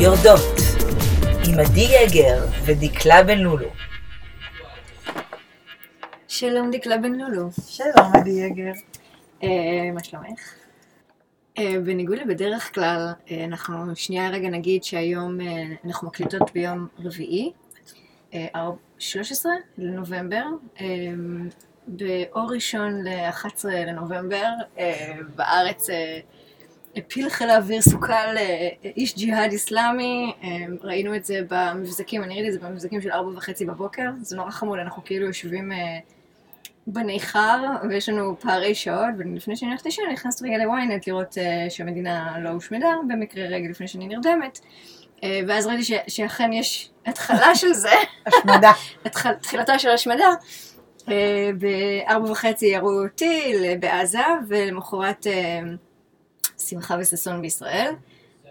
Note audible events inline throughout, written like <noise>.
יורדות עם עדי יגר ודקלה בן לולו. שלום דקלה בן לולו. שלום, עדי יגר. אה, מה שלומך? אה, בניגוד לבדרך כלל, אה, אנחנו שנייה רגע נגיד שהיום אה, אנחנו מקליטות ביום רביעי, אה, 13 לנובמבר, אה, באור ראשון ל-11 לנובמבר, אה, בארץ אה, הפיל חיל האוויר סוכל אה, איש ג'יהאד איסלאמי, אה, ראינו את זה במבזקים, אני ראיתי את זה במבזקים של ארבע וחצי בבוקר, זה נורא חמוד, אנחנו כאילו יושבים אה, בניכר, ויש לנו פערי שעות, ולפני שאני הולכת לישון, נכנסת רגע לוויינט לראות שהמדינה לא הושמדה, במקרה רגע לפני שאני נרדמת, ואז ראיתי ש- שאכן יש התחלה של זה, <laughs> השמדה. תחילתה של השמדה. בארבע וחצי ירו טיל בעזה, ולמחרת שמחה וששון בישראל.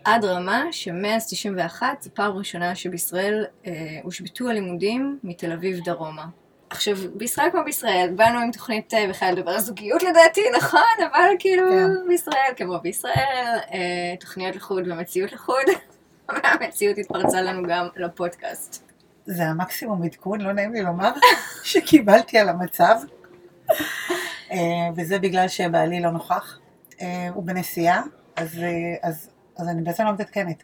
עד רמה שמאז 91 זו פעם ראשונה שבישראל uh, הושבתו הלימודים מתל אביב דרומה. עכשיו, בישראל כמו בישראל, באנו עם תוכנית אה, בכלל לדבר על זוגיות לדעתי, נכון? אבל כאילו, כן. בישראל כמו בישראל, אה, תוכניות לחוד ומציאות לחוד, <laughs> והמציאות התפרצה לנו גם לפודקאסט. זה המקסימום עדכון, לא נעים לי לומר, <laughs> שקיבלתי על המצב. אה, וזה בגלל שבעלי לא נוכח. אה, הוא בנסיעה, אז, אה, אז, אז אני בעצם לא מתעדכנת.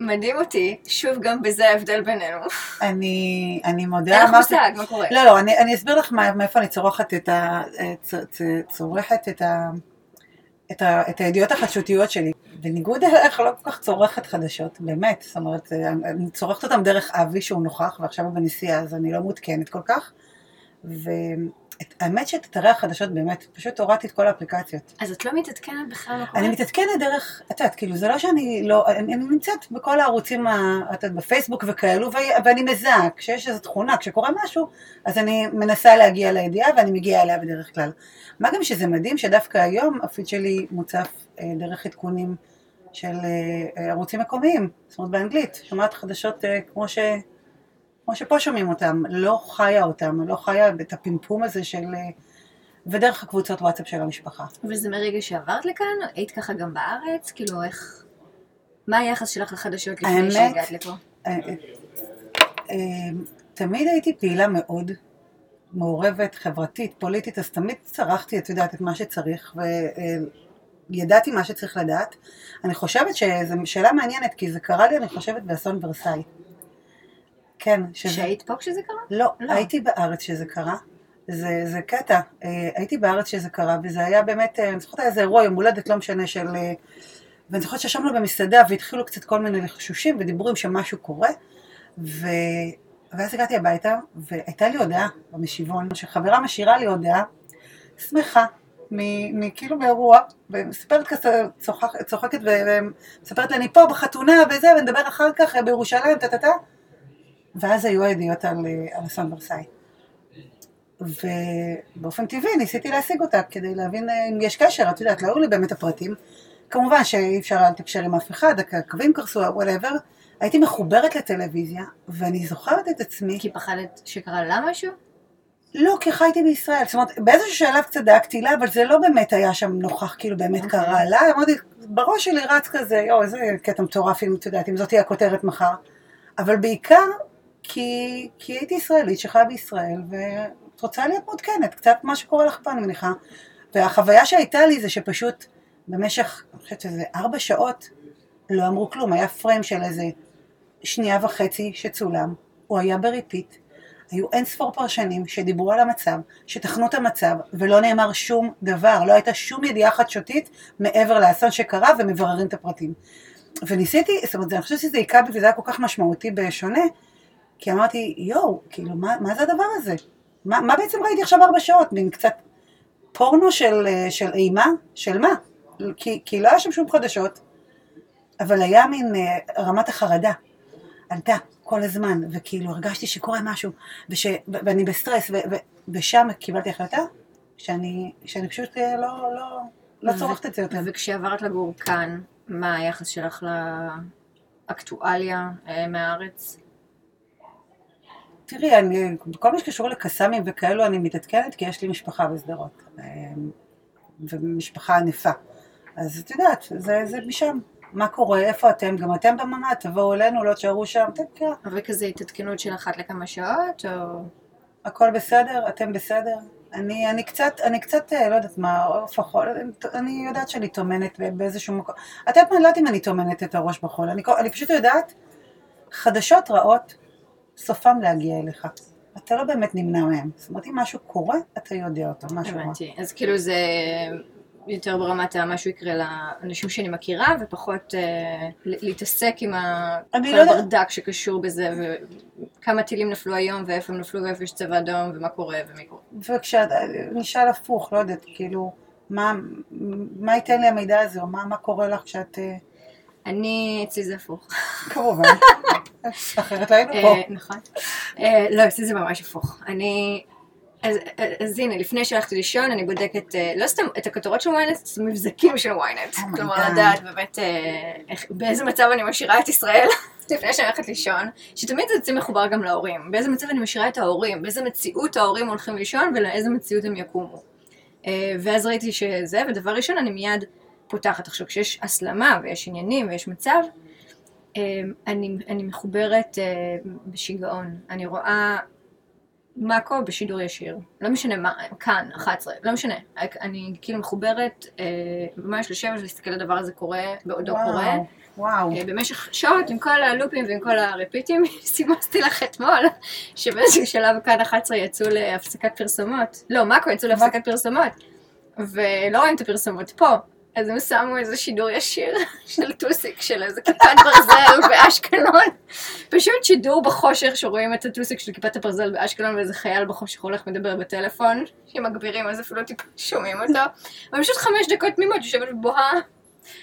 מדהים אותי, שוב גם בזה ההבדל בינינו. אני, אני מודה, אין לך מושג מה קורה. לא, לא, אני, אני אסביר לך מה, מאיפה אני צורכת את ה... צ, צ, צורכת את ה... את, ה, את הידיעות החדשותיות שלי. בניגוד אליך לא כל כך צורכת חדשות, באמת, זאת אומרת, אני צורכת אותם דרך אבי שהוא נוכח, ועכשיו הוא בנסיעה, אז אני לא מעודכנת כל כך. והאמת שאת אתרי החדשות באמת, פשוט הורדתי את כל האפליקציות. אז את לא מתעדכנת בכלל מה קורה? אני מתעדכנת דרך, את יודעת, כאילו, זה לא שאני לא, אני, אני נמצאת בכל הערוצים, את יודעת, בפייסבוק וכאלו, ואני מזהה, כשיש איזו תכונה, כשקורה משהו, אז אני מנסה להגיע לידיעה, ואני מגיעה אליה בדרך כלל. מה גם שזה מדהים שדווקא היום הפיד שלי מוצף אה, דרך עדכונים של אה, ערוצים מקומיים, זאת אומרת באנגלית, שומעת חדשות אה, כמו ש... כמו שפה שומעים אותם, לא חיה אותם, לא חיה את הפמפום הזה של... אה, ודרך הקבוצות וואטסאפ של המשפחה. וזה מרגע שעברת לכאן? היית ככה גם בארץ? כאילו, איך... מה היחס שלך לחדשות לפני האמת- שהגעת לפה? אה, אה, תמיד הייתי פעילה מאוד, מעורבת, חברתית, פוליטית, אז תמיד צרכתי, את יודעת, את מה שצריך, וידעתי מה שצריך לדעת. אני חושבת שזו שאלה מעניינת, כי זה קרה לי, אני חושבת, באסון ורסאי. כן, שזה... שהיית פה כשזה קרה? לא, לא. הייתי בארץ שזה קרה. זה, זה קטע, אה, הייתי בארץ שזה קרה, וזה היה באמת, אה, אני זוכרת היה איזה אירוע, יום הולדת, לא משנה, של... אה, ואני זוכרת שישבנו במסעדה והתחילו קצת כל מיני לחשושים ודיבורים שמשהו קורה, ו... ואז הגעתי הביתה, והייתה לי הודעה במשיבון, שחברה משאירה לי הודעה, שמחה, מ- מ- כאילו מאירוע, ומספרת כזה, צוחק, צוחקת ומספרת לי, אני פה בחתונה וזה, ונדבר אחר כך בירושלים, טה-טה-טה. ואז היו הידיעות על, אה, על אסון ורסאי. ובאופן טבעי ניסיתי להשיג אותה כדי להבין אה, אם יש קשר, את יודעת, לא היו לי באמת הפרטים. כמובן שאי אפשר היה לתקשר עם אף אחד, הקווים קרסו, whatever. הייתי מחוברת לטלוויזיה, ואני זוכרת את עצמי, כי פחדת שקרה לה משהו? לא, כי חייתי בישראל. זאת אומרת, באיזשהו שלב קצת דאגתי לה, אבל זה לא באמת היה שם נוכח, כאילו באמת אוקיי. קרה לה. אמרתי, בראש שלי רץ כזה, יואו, איזה קטע מטורף, אם את יודעת, אם זאת תהיה הכותרת מחר. אבל בעיקר, כי, כי הייתי ישראלית שחיה בישראל, ואת רוצה להיות מעודכנת, קצת מה שקורה לך פה, אני מניחה. והחוויה שהייתה לי זה שפשוט במשך, אני חושבת שזה ארבע שעות, לא אמרו כלום. היה פריים של איזה שנייה וחצי שצולם, הוא היה ב repeat. היו אין ספור פרשנים שדיברו על המצב, שתכנו את המצב, ולא נאמר שום דבר, לא הייתה שום ידיעה חדשותית מעבר לאסון שקרה ומבררים את הפרטים. וניסיתי, זאת אומרת, אני חושבת שזה היכה בי וזה היה כל כך משמעותי בשונה, כי אמרתי, יואו, כאילו, מה, מה זה הדבר הזה? מה, מה בעצם ראיתי עכשיו ארבע שעות? מין קצת פורנו של, אה, של אימה? של מה? כי, כי לא היה שם שום חדשות, אבל היה מין אה, רמת החרדה. עלתה כל הזמן, וכאילו הרגשתי שקורה משהו, וש, ואני בסטרס, ו, ו, ושם קיבלתי החלטה שאני, שאני פשוט אה, לא, לא, לא צורכת את זה יותר. וכשעברת לגור כאן, מה היחס שלך לאקטואליה מהארץ? תראי, אני, בכל מה שקשור לקסאמים וכאלו אני מתעדכנת, כי יש לי משפחה בשדרות, אה, ומשפחה ענפה. אז את יודעת, זה, זה משם. מה קורה, איפה אתם, גם אתם בממ"ד, תבואו אלינו, לא תשארו שם, אתם כן, אבל כזה התעדכנות של אחת לכמה שעות, או... הכל בסדר, אתם בסדר. אני, אני קצת, אני קצת, אה, לא יודעת מה, עוף החול, אני- יודעת שאני טומנת באיזשהו מקום. את יודעת מה, אני לא יודעת אם אני טומנת את הראש בחול, אני, אני פשוט יודעת, חדשות רעות, סופם להגיע אליך. אתה לא באמת נמנע מהם. זאת אומרת, אם משהו קורה, אתה יודע אותו, משהו. הבנתי. אז כאילו זה יותר ברמת המשהו יקרה לאנשים שאני מכירה, ופחות אה, להתעסק עם ה- כל לא הברדק שקשור בזה, וכמה טילים נפלו היום, ואיפה הם נפלו, ואיפה יש צבע אדום, ומה קורה, ומי קורה. וכשאת, נשאל הפוך, לא יודעת, כאילו, מה, מה ייתן לי המידע הזה, או מה, מה קורה לך כשאת, אה, אני, אצלי זה הפוך. כמובן, <laughs> אחרת לא היינו פה. אה, נכון. אה, לא, אצלי זה ממש הפוך. אני... אז, אז הנה, לפני שהלכתי לישון, אני בודקת, אה, לא סתם את הכותרות של ynet, מבזקים של ynet. Oh כלומר. לדעת באמת אה, איך, באיזה מצב אני משאירה את ישראל <laughs> לפני שאני הולכת לישון, שתמיד זה יוצא מחובר גם להורים. באיזה מצב אני משאירה את ההורים, באיזה מציאות ההורים הולכים לישון ולאיזה מציאות הם יקומו. אה, ואז ראיתי שזה, ודבר ראשון, אני מיד פותחת. עכשיו, כשיש הסלמה ויש עניינים ויש מצב, אה, אני, אני מחוברת אה, בשיגעון. אני רואה מאקו בשידור ישיר. לא משנה מה, כאן, 11, לא משנה. אני כאילו מחוברת אה, ממש לשבת ולהסתכל על הדבר הזה קורה, בעודו קורה. וואו, במשך שעות עם כל הלופים ועם כל הרפיטים, <laughs> סימסתי לך אתמול, שבאיזשהו שלב כאן 11 יצאו להפסקת פרסומות. לא, מאקו יצאו להפסקת פרסומות. ולא רואים את הפרסומות פה. אז הם שמו איזה שידור ישיר <laughs> של טוסיק, של איזה כיפת ברזל באשקלון. פשוט שידור בחושך שרואים את הטוסיק של כיפת הברזל באשקלון ואיזה חייל בחושך הולך מדבר בטלפון, שמגבירים אז אפילו טיפה שומעים אותו. ופשוט חמש דקות תמימות יושבת ובוהה.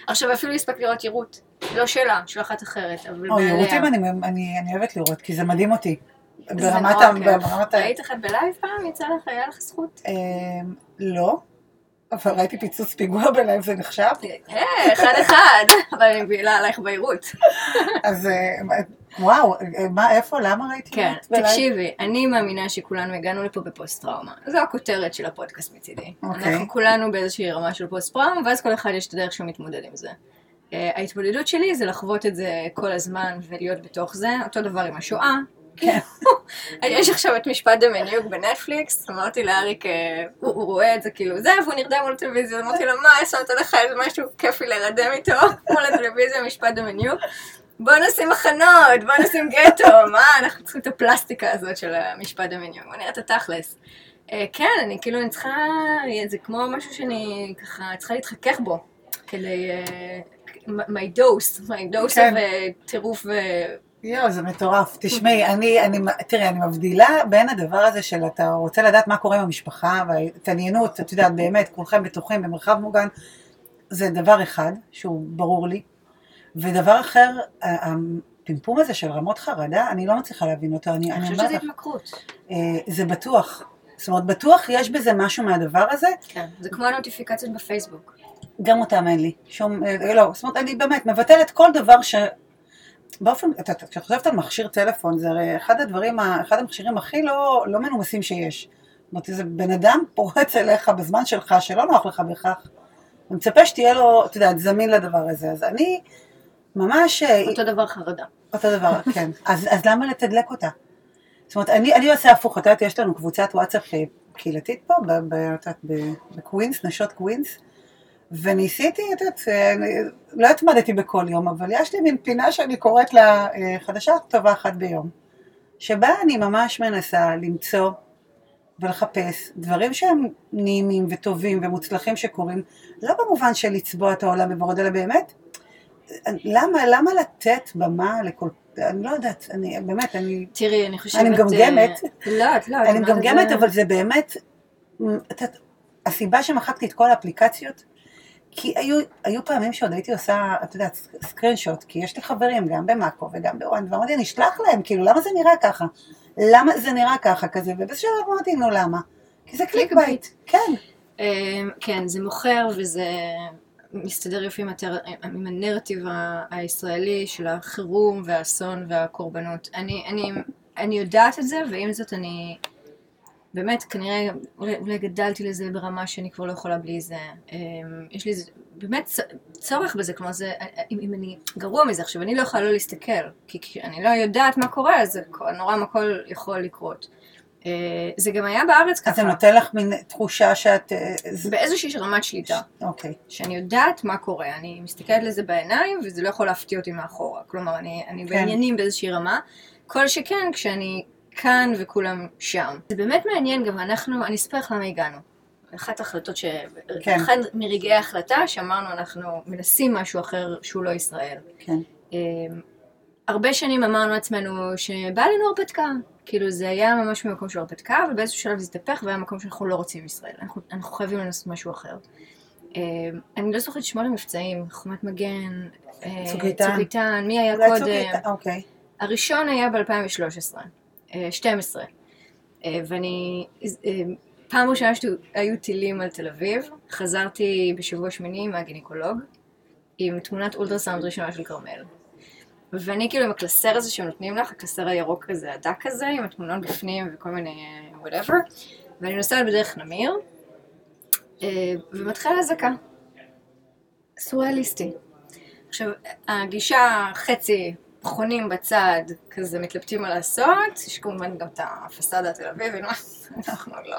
עכשיו אפילו הספק לראות יירוט. לא שלה, של אחת אחרת, אבל או, בעליה. יירוטים אני, אני, אני אוהבת לראות, כי זה מדהים אותי. ברמת ה... כיף. ברמת ה... ראית אחת בלייב פעם? יצא לך, היה לך זכות? אמ, לא, אבל ראיתי פיצוץ פיגוע בלייב, זה נחשב. אה, אחד אחד, אבל אני מבינה עלייך ביירוט. אז אה, וואו, אה, מה, איפה, למה ראיתי? כן? תקשיבי, אני מאמינה שכולנו הגענו לפה בפוסט טראומה. זו הכותרת של הפודקאסט מצידי. אוקיי. אנחנו כולנו באיזושהי רמה של פוסט טראומה, ואז כל אחד יש את הדרך שהוא מתמודד עם זה. אה, ההתמודדות שלי זה לחוות את זה כל הזמן ולהיות בתוך זה, אותו דבר עם השואה. כן. <laughs> יש עכשיו את משפט דמניוק בנטפליקס, אמרתי לאריק, אה, הוא, רואה את זה כאילו זה, והוא נרדם מול הטלוויזיה, אמרתי לו, מה, שמת לך איזה משהו כיפי להירדם איתו <laughs> מול הטלוויזיה, משפט דמניוק? בוא נשים מחנות, בוא נשים גטו, <laughs> מה, אנחנו צריכים את הפלסטיקה הזאת של המשפט דמניוק, בוא נראה את התכלס. אה, כן, אני כאילו, אני צריכה, זה כמו משהו שאני ככה צריכה להתחכך בו, כדי, אה, my dose, my dose כן. of טירוף ו... יואו, זה מטורף. תשמעי, אני, אני, תראי, אני מבדילה בין הדבר הזה של אתה רוצה לדעת מה קורה עם המשפחה, וההתעניינות, את יודעת, באמת, כולכם בטוחים במרחב מוגן, זה דבר אחד שהוא ברור לי, ודבר אחר, הפמפום הזה של רמות חרדה, אני לא מצליחה להבין אותו, אני, אני חושבת שזה התמכרות. אה, זה בטוח. זאת אומרת, בטוח יש בזה משהו מהדבר הזה, כן, זה כמו הנוטיפיקציות בפייסבוק. גם אותם אין לי. שום, אה, לא, זאת אומרת, אני באמת מבטלת כל דבר ש... באופן, כשאת חושבת על מכשיר טלפון, זה הרי אחד הדברים, אחד המכשירים הכי לא, לא מנומסים שיש. זאת אומרת, איזה בן אדם פורץ אליך בזמן שלך, שלא נוח לך בכך, ומצפה שתהיה לו, את יודעת, זמין לדבר הזה. אז אני ממש... אה, אותו דבר חרדה. אותו דבר, <laughs> כן. אז, אז למה לתדלק אותה? זאת אומרת, אני, אני עושה הפוך, את יודעת, יש לנו קבוצת וואטסאפ אה, קהילתית פה, בקווינס, נשות קווינס, וניסיתי, את יודעת, אה, לא התמדתי בכל יום, אבל יש לי מין פינה שאני קוראת לה אה, חדשה טובה אחת ביום, שבה אני ממש מנסה למצוא ולחפש דברים שהם נעימים וטובים ומוצלחים שקורים, לא במובן של לצבוע את העולם בוורוד, אלא באמת, למה, למה לתת במה לכל... אני לא יודעת, אני באמת, אני, תראי, אני חושבת... אני מגמגמת. אה, לא, את לא, אני מגמגמת, זה- אבל זה באמת, את הסיבה שמחקתי את כל האפליקציות, כי היו, היו פעמים שעוד הייתי עושה, את יודעת, screenshot, כי יש לי חברים גם במאקו וגם בוואן, ואמרתי, אני אשלח להם, כאילו, למה זה נראה ככה? למה זה נראה ככה כזה? שלב אמרתי, נו, למה? כי זה clickbait, כן. אה, כן, זה מוכר וזה מסתדר יופי עם הטר- עם הנרטיב הישראלי של החירום והאסון והקורבנות. אני, אני, אני יודעת את זה, ועם זאת אני... באמת, כנראה, אולי אולי גדלתי לזה ברמה שאני כבר לא יכולה בלי זה. אה, יש לי איזה באמת צורך בזה, כלומר זה, אם, אם אני גרוע מזה עכשיו, אני לא יכולה לא להסתכל, כי כשאני לא יודעת מה קורה, אז נורא הכל יכול לקרות. אה, זה גם היה בארץ אז זה ככה, נותן לך מין תחושה שאת... אה, באיזושהי רמת שליטה, אוקיי. שאני יודעת מה קורה, אני מסתכלת לזה בעיניים, וזה לא יכול להפתיע אותי מאחורה, כלומר, אני, אני כן. בעניינים באיזושהי רמה, כל שכן כשאני כאן וכולם שם. זה באמת מעניין, גם אנחנו, אני אספר לך למה הגענו. אחת ההחלטות ש... כן. אחד מרגעי ההחלטה שאמרנו אנחנו מנסים משהו אחר שהוא לא ישראל. כן. אמ, הרבה שנים אמרנו לעצמנו שבא לנו הרפתקה. כאילו זה היה ממש ממקום של הרפתקה, אבל באיזשהו שלב זה התהפך והיה מקום שאנחנו לא רוצים ישראל. אנחנו, אנחנו חייבים לנסות משהו אחר. אמ, אני לא זוכרת שמות המבצעים, חומת מגן, אה, צוק איתן. מי היה קודם? אוקיי. הראשון היה ב-2013, 12, אה, ואני, אה, פעם ראשונה שהיו טילים על תל אביב, חזרתי בשבוע שמיני מהגינקולוג, עם תמונת אולטרסאונד ראשונה של כרמל. ואני כאילו עם הקלסר הזה שהם נותנים לך, הקלסר הירוק כזה, הדק כזה, עם התמונות בפנים וכל מיני whatever, ואני נוסעת בדרך נמיר, אה, ומתחילה אזעקה. סוריאליסטי. עכשיו, הגישה חצי חונים בצד, כזה מתלבטים מה לעשות, יש כמובן גם את הפסאדה התל אביבית, מה? אנחנו לא,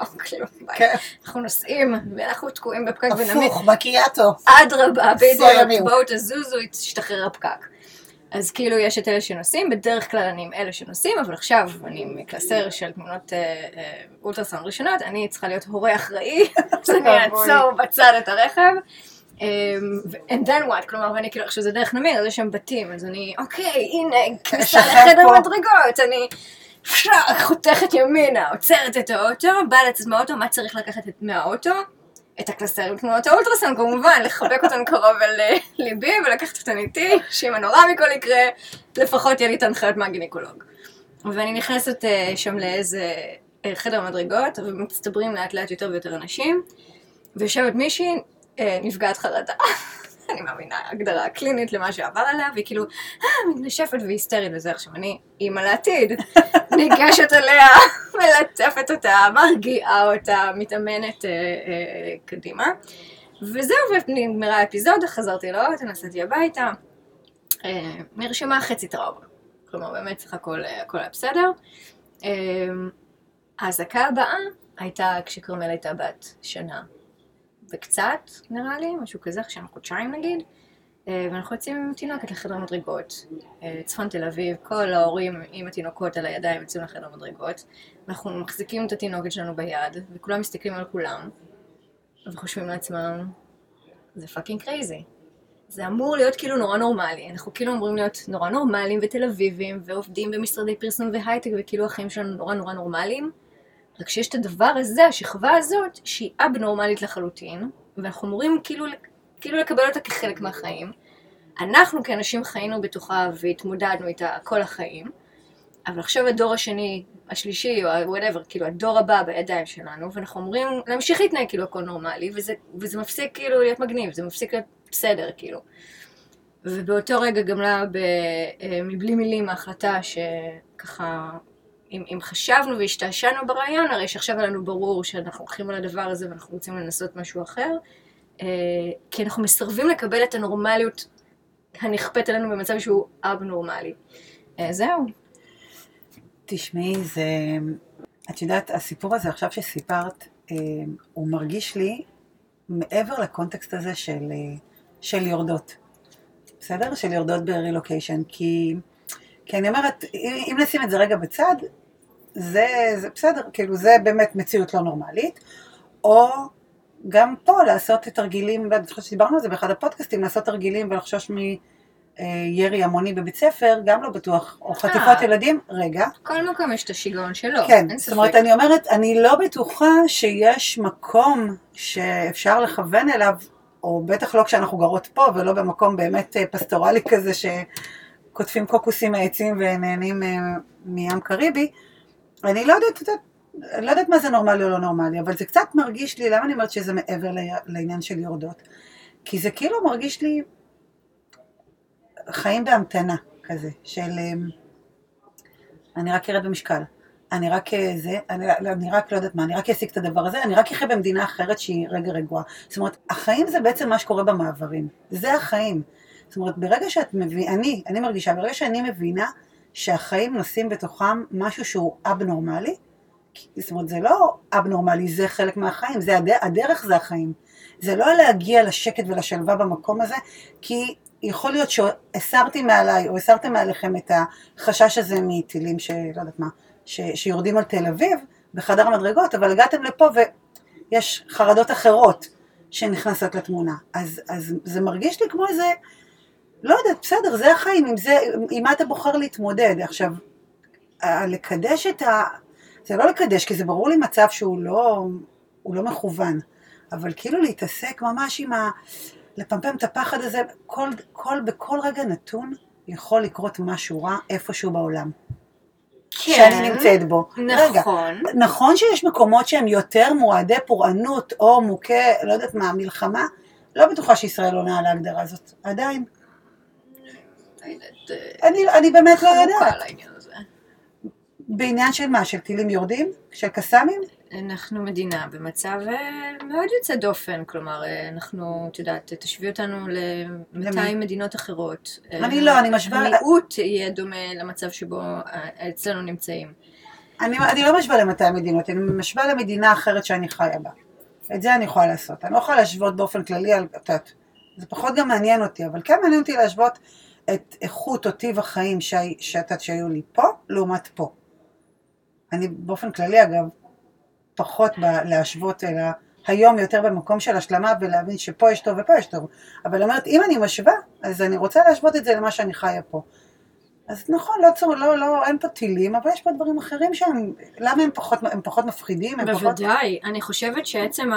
ביי. כן. אנחנו נוסעים, ואנחנו תקועים בפקק ונמיד. הפוך, מקיאטו. אדרבה, בדיוק. בואו תזוזו, ישתחרר הפקק. אז כאילו יש את אלה שנוסעים, בדרך כלל אני עם אלה שנוסעים, אבל עכשיו אני עם קלסר של תמונות אה, אה, אולטרסאונד ראשונות, אני צריכה להיות הורה אחראי, <laughs> אז אני. אעצור בצד את הרכב. Um, and then what, כלומר, ואני כאילו, עכשיו זה דרך נמיר, אז יש שם בתים, אז אני, אוקיי, הנה, כניסה שכב לחדר. מדרגות, אני חותכת ימינה, עוצרת את האוטו, באה לצאת מהאוטו, מה צריך לקחת מהאוטו? את הקלסר עם תמונות האולטרסאונד כמובן, לחבק אותן קרוב אל אה, ליבי ולקחת אותן איתי, שאם הנורא מכל יקרה, לפחות יהיה לי את ההנחיות מהגינקולוג. ואני נכנסת אה, שם לאיזה אה, חדר מדרגות, ומצטברים לאט לאט יותר ויותר אנשים, ויושבת מישהי, נפגעת חרדה. <laughs> אני מאמינה, הגדרה קלינית למה שעבר עליה, והיא כאילו, אה, מתנשפת והיסטרית וזה. עכשיו, אני אימא לעתיד, <laughs> ניגשת אליה, מלטפת אותה, מרגיעה אותה, מתאמנת אה, אה, קדימה. וזהו, ונגמרה האפיזודה, חזרתי לאוטו, נסעתי הביתה. אה, נרשמה חצי טראומה. כלומר, באמת סך הכל, אה, הכל היה בסדר. אה, האזעקה הבאה הייתה כשכרמל הייתה בת שנה וקצת, נראה לי, משהו כזה, שנה חודשיים נגיד. אה, ואנחנו יוצאים עם תינוקת לחדר מדרגות, אה, צפון תל אביב, כל ההורים עם התינוקות על הידיים יוצאים לחדר מדרגות. אנחנו מחזיקים את התינוקת שלנו ביד, וכולם מסתכלים על כולם, וחושבים לעצמם, זה fucking crazy. זה אמור להיות כאילו נורא נורמלי, אנחנו כאילו אמורים להיות נורא נורמליים ותל אביבים, ועובדים במשרדי פרסום והייטק, וכאילו החיים שלנו נורא נורא נורמליים. רק שיש את הדבר הזה, השכבה הזאת, שהיא אבנורמלית לחלוטין, ואנחנו אמורים כאילו, כאילו לקבל אותה כחלק מהחיים. אנחנו כאנשים חיינו בתוכה והתמודדנו איתה כל החיים, אבל עכשיו הדור השני, השלישי, או whatever, כאילו הדור הבא בידיים שלנו, ואנחנו אמורים להמשיך להתנהג כאילו הכל נורמלי, וזה, וזה מפסיק כאילו להיות מגניב, זה מפסיק להיות בסדר, כאילו. ובאותו רגע גמלה ב, אה, מבלי מילים ההחלטה שככה, אם, אם חשבנו והשתעשענו ברעיון, הרי שעכשיו לנו ברור שאנחנו הולכים על הדבר הזה ואנחנו רוצים לנסות משהו אחר, אה, כי אנחנו מסרבים לקבל את הנורמליות הנכפית עלינו במצב שהוא אבנורמלי. אה, זהו. תשמעי, זה... את יודעת, הסיפור הזה עכשיו שסיפרת, אה, הוא מרגיש לי מעבר לקונטקסט הזה של, של יורדות. בסדר? של יורדות ברילוקיישן. כי, כי אני אומרת, אם נשים את זה רגע בצד, זה, זה בסדר, כאילו זה באמת מציאות לא נורמלית. או גם פה לעשות תרגילים, ואני חושבת שדיברנו על זה באחד הפודקאסטים, לעשות תרגילים ולחשוש מירי המוני בבית ספר, גם לא בטוח, או חטיפות ילדים, רגע. כל מקום יש את השיגעון שלו, כן, אין זאת ספק. אומרת, אני אומרת, אני לא בטוחה שיש מקום שאפשר לכוון אליו, או בטח לא כשאנחנו גרות פה, ולא במקום באמת אה, פסטורלי כזה, שקוטפים קוקוסים מהעצים ונהנים אה, מים קריבי. אני לא יודעת, אני לא יודעת מה זה נורמלי או לא נורמלי, אבל זה קצת מרגיש לי, למה אני אומרת שזה מעבר לעניין של יורדות? כי זה כאילו מרגיש לי חיים בהמתנה כזה, של אה, אני רק ארד במשקל. אני רק אה, זה, אני, אני רק לא יודעת מה, אני רק אשיג את הדבר הזה, אני רק אחיה במדינה אחרת שהיא רגע רגועה. זאת אומרת, החיים זה בעצם מה שקורה במעברים. זה החיים. זאת אומרת, ברגע שאת מבינה, אני, אני מרגישה, ברגע שאני מבינה שהחיים נושאים בתוכם משהו שהוא אבנורמלי, זאת אומרת, זה לא אבנורמלי, זה חלק מהחיים, זה הד... הדרך זה החיים. זה לא להגיע לשקט ולשלווה במקום הזה, כי יכול להיות שהסרתי מעליי, או הסרתם מעליכם את החשש הזה מטילים שלא יודעת מה, ש... שיורדים על תל אביב, בחדר המדרגות, אבל הגעתם לפה ויש חרדות אחרות שנכנסות לתמונה. אז, אז זה מרגיש לי כמו איזה, לא יודעת, בסדר, זה החיים, עם זה, עם מה אתה בוחר להתמודד. עכשיו, לקדש את ה... זה לא לקדש, כי זה ברור לי מצב שהוא לא, לא מכוון, אבל כאילו להתעסק ממש עם ה... לפמפם את הפחד הזה, כל, כל, בכל רגע נתון יכול לקרות משהו רע איפשהו בעולם. כן, שאני נמצאת בו. נכון. רגע, נכון שיש מקומות שהם יותר מועדי פורענות או מוכי, לא יודעת מה, מלחמה, לא בטוחה שישראל עונה על ההגדרה הזאת, עדיין. אני, אני באמת לא יודעת. בעניין של מה? של טילים יורדים? של קסאמים? אנחנו מדינה במצב אה, מאוד יוצא דופן, כלומר, אה, אנחנו, את יודעת, תשווי אותנו ל-200 מדינות אחרות. אני לא, אני משווה... המיעוט יהיה דומה למצב שבו אה, אצלנו נמצאים. אני, אני לא משווה ל-200 מדינות, אני משווה למדינה אחרת שאני חיה בה. את זה אני יכולה לעשות. אני לא יכולה להשוות באופן כללי על... את יודעת, זה פחות גם מעניין אותי, אבל כן מעניין אותי להשוות את איכות או טיב החיים שהיו לי פה, לעומת פה. אני באופן כללי אגב, פחות ב- להשוות, אלא היום יותר במקום של השלמה ולהבין שפה יש טוב ופה יש טוב. אבל אומרת, אם אני משווה, אז אני רוצה להשוות את זה למה שאני חיה פה. אז נכון, לא, צור, לא, לא, אין פה טילים, אבל יש פה דברים אחרים שהם, למה הם פחות, הם פחות מפחידים? הם בוודאי, פחות... אני חושבת שעצם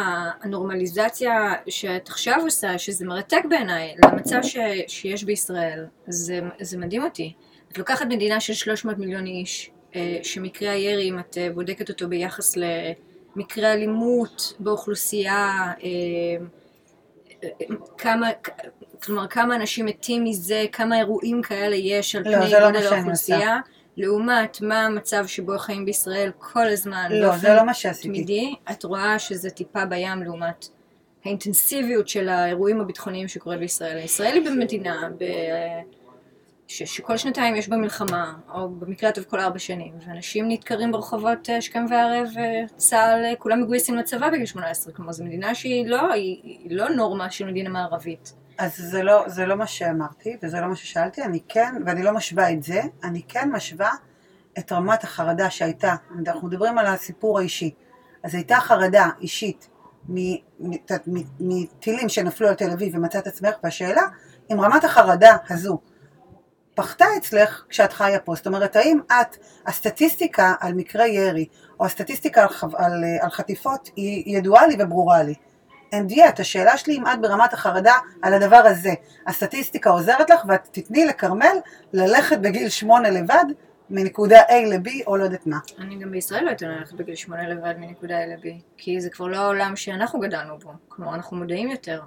הנורמליזציה שאת עכשיו עושה, שזה מרתק בעיניי, למצב ש, שיש בישראל, זה, זה מדהים אותי. את לוקחת מדינה של 300 מיליון איש, אה, שמקרה הירי, אם את אה, בודקת אותו ביחס למקרי אלימות באוכלוסייה, אה, כמה, כלומר כמה אנשים מתים מזה, כמה אירועים כאלה יש על לא, פני לא גודל האוכלוסייה, לעומת מה המצב שבו חיים בישראל כל הזמן, לא, זה לא מה שעשיתי. תמידי, את רואה שזה טיפה בים לעומת האינטנסיביות של האירועים הביטחוניים שקורה בישראל. ישראל היא במדינה, ב... ש, שכל שנתיים יש בה מלחמה, או במקרה הטוב כל ארבע שנים, ואנשים נדקרים ברחובות השכם והערב, צה"ל, כולם מגויסים לצבא בגיל 18, כלומר זו מדינה שהיא לא, היא, היא לא נורמה של מדינה מערבית. אז זה לא, זה לא מה שאמרתי, וזה לא מה ששאלתי, אני כן, ואני לא משווה את זה, אני כן משווה את רמת החרדה שהייתה, אנחנו מדברים על הסיפור האישי, אז הייתה חרדה אישית מטילים שנפלו על תל אביב ומצאת עצמך, והשאלה אם רמת החרדה הזו פחתה אצלך כשאת חיה פה? זאת אומרת, האם את, הסטטיסטיקה על מקרי ירי, או הסטטיסטיקה על, על, על על חטיפות, היא ידועה לי וברורה לי. And yet, השאלה שלי אם את ברמת החרדה על הדבר הזה, הסטטיסטיקה עוזרת לך ואת תתני לכרמל ללכת בגיל שמונה לבד מנקודה A ל-B או לא יודעת מה. אני גם בישראל לא אתן ללכת בגיל שמונה לבד מנקודה A ל-B, כי זה כבר לא העולם שאנחנו גדלנו בו, כלומר אנחנו מודעים יותר.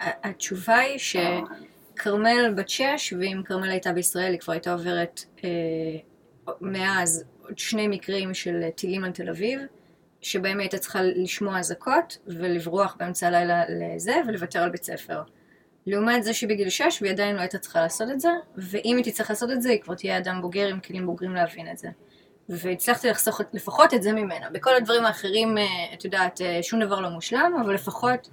התשובה היא ש... כרמל בת שש, ואם כרמל הייתה בישראל היא כבר הייתה עוברת אה, מאז עוד שני מקרים של טילים על תל אביב, שבהם היא הייתה צריכה לשמוע אזעקות ולברוח באמצע הלילה לזה ולוותר על בית ספר. לעומת זה שבגיל שש והיא עדיין לא הייתה צריכה לעשות את זה, ואם היא תצטרך לעשות את זה היא כבר תהיה אדם בוגר עם כלים בוגרים להבין את זה. והצלחתי לחסוך לפחות את זה ממנה. בכל הדברים האחרים, אה, את יודעת, אה, שום דבר לא מושלם, אבל לפחות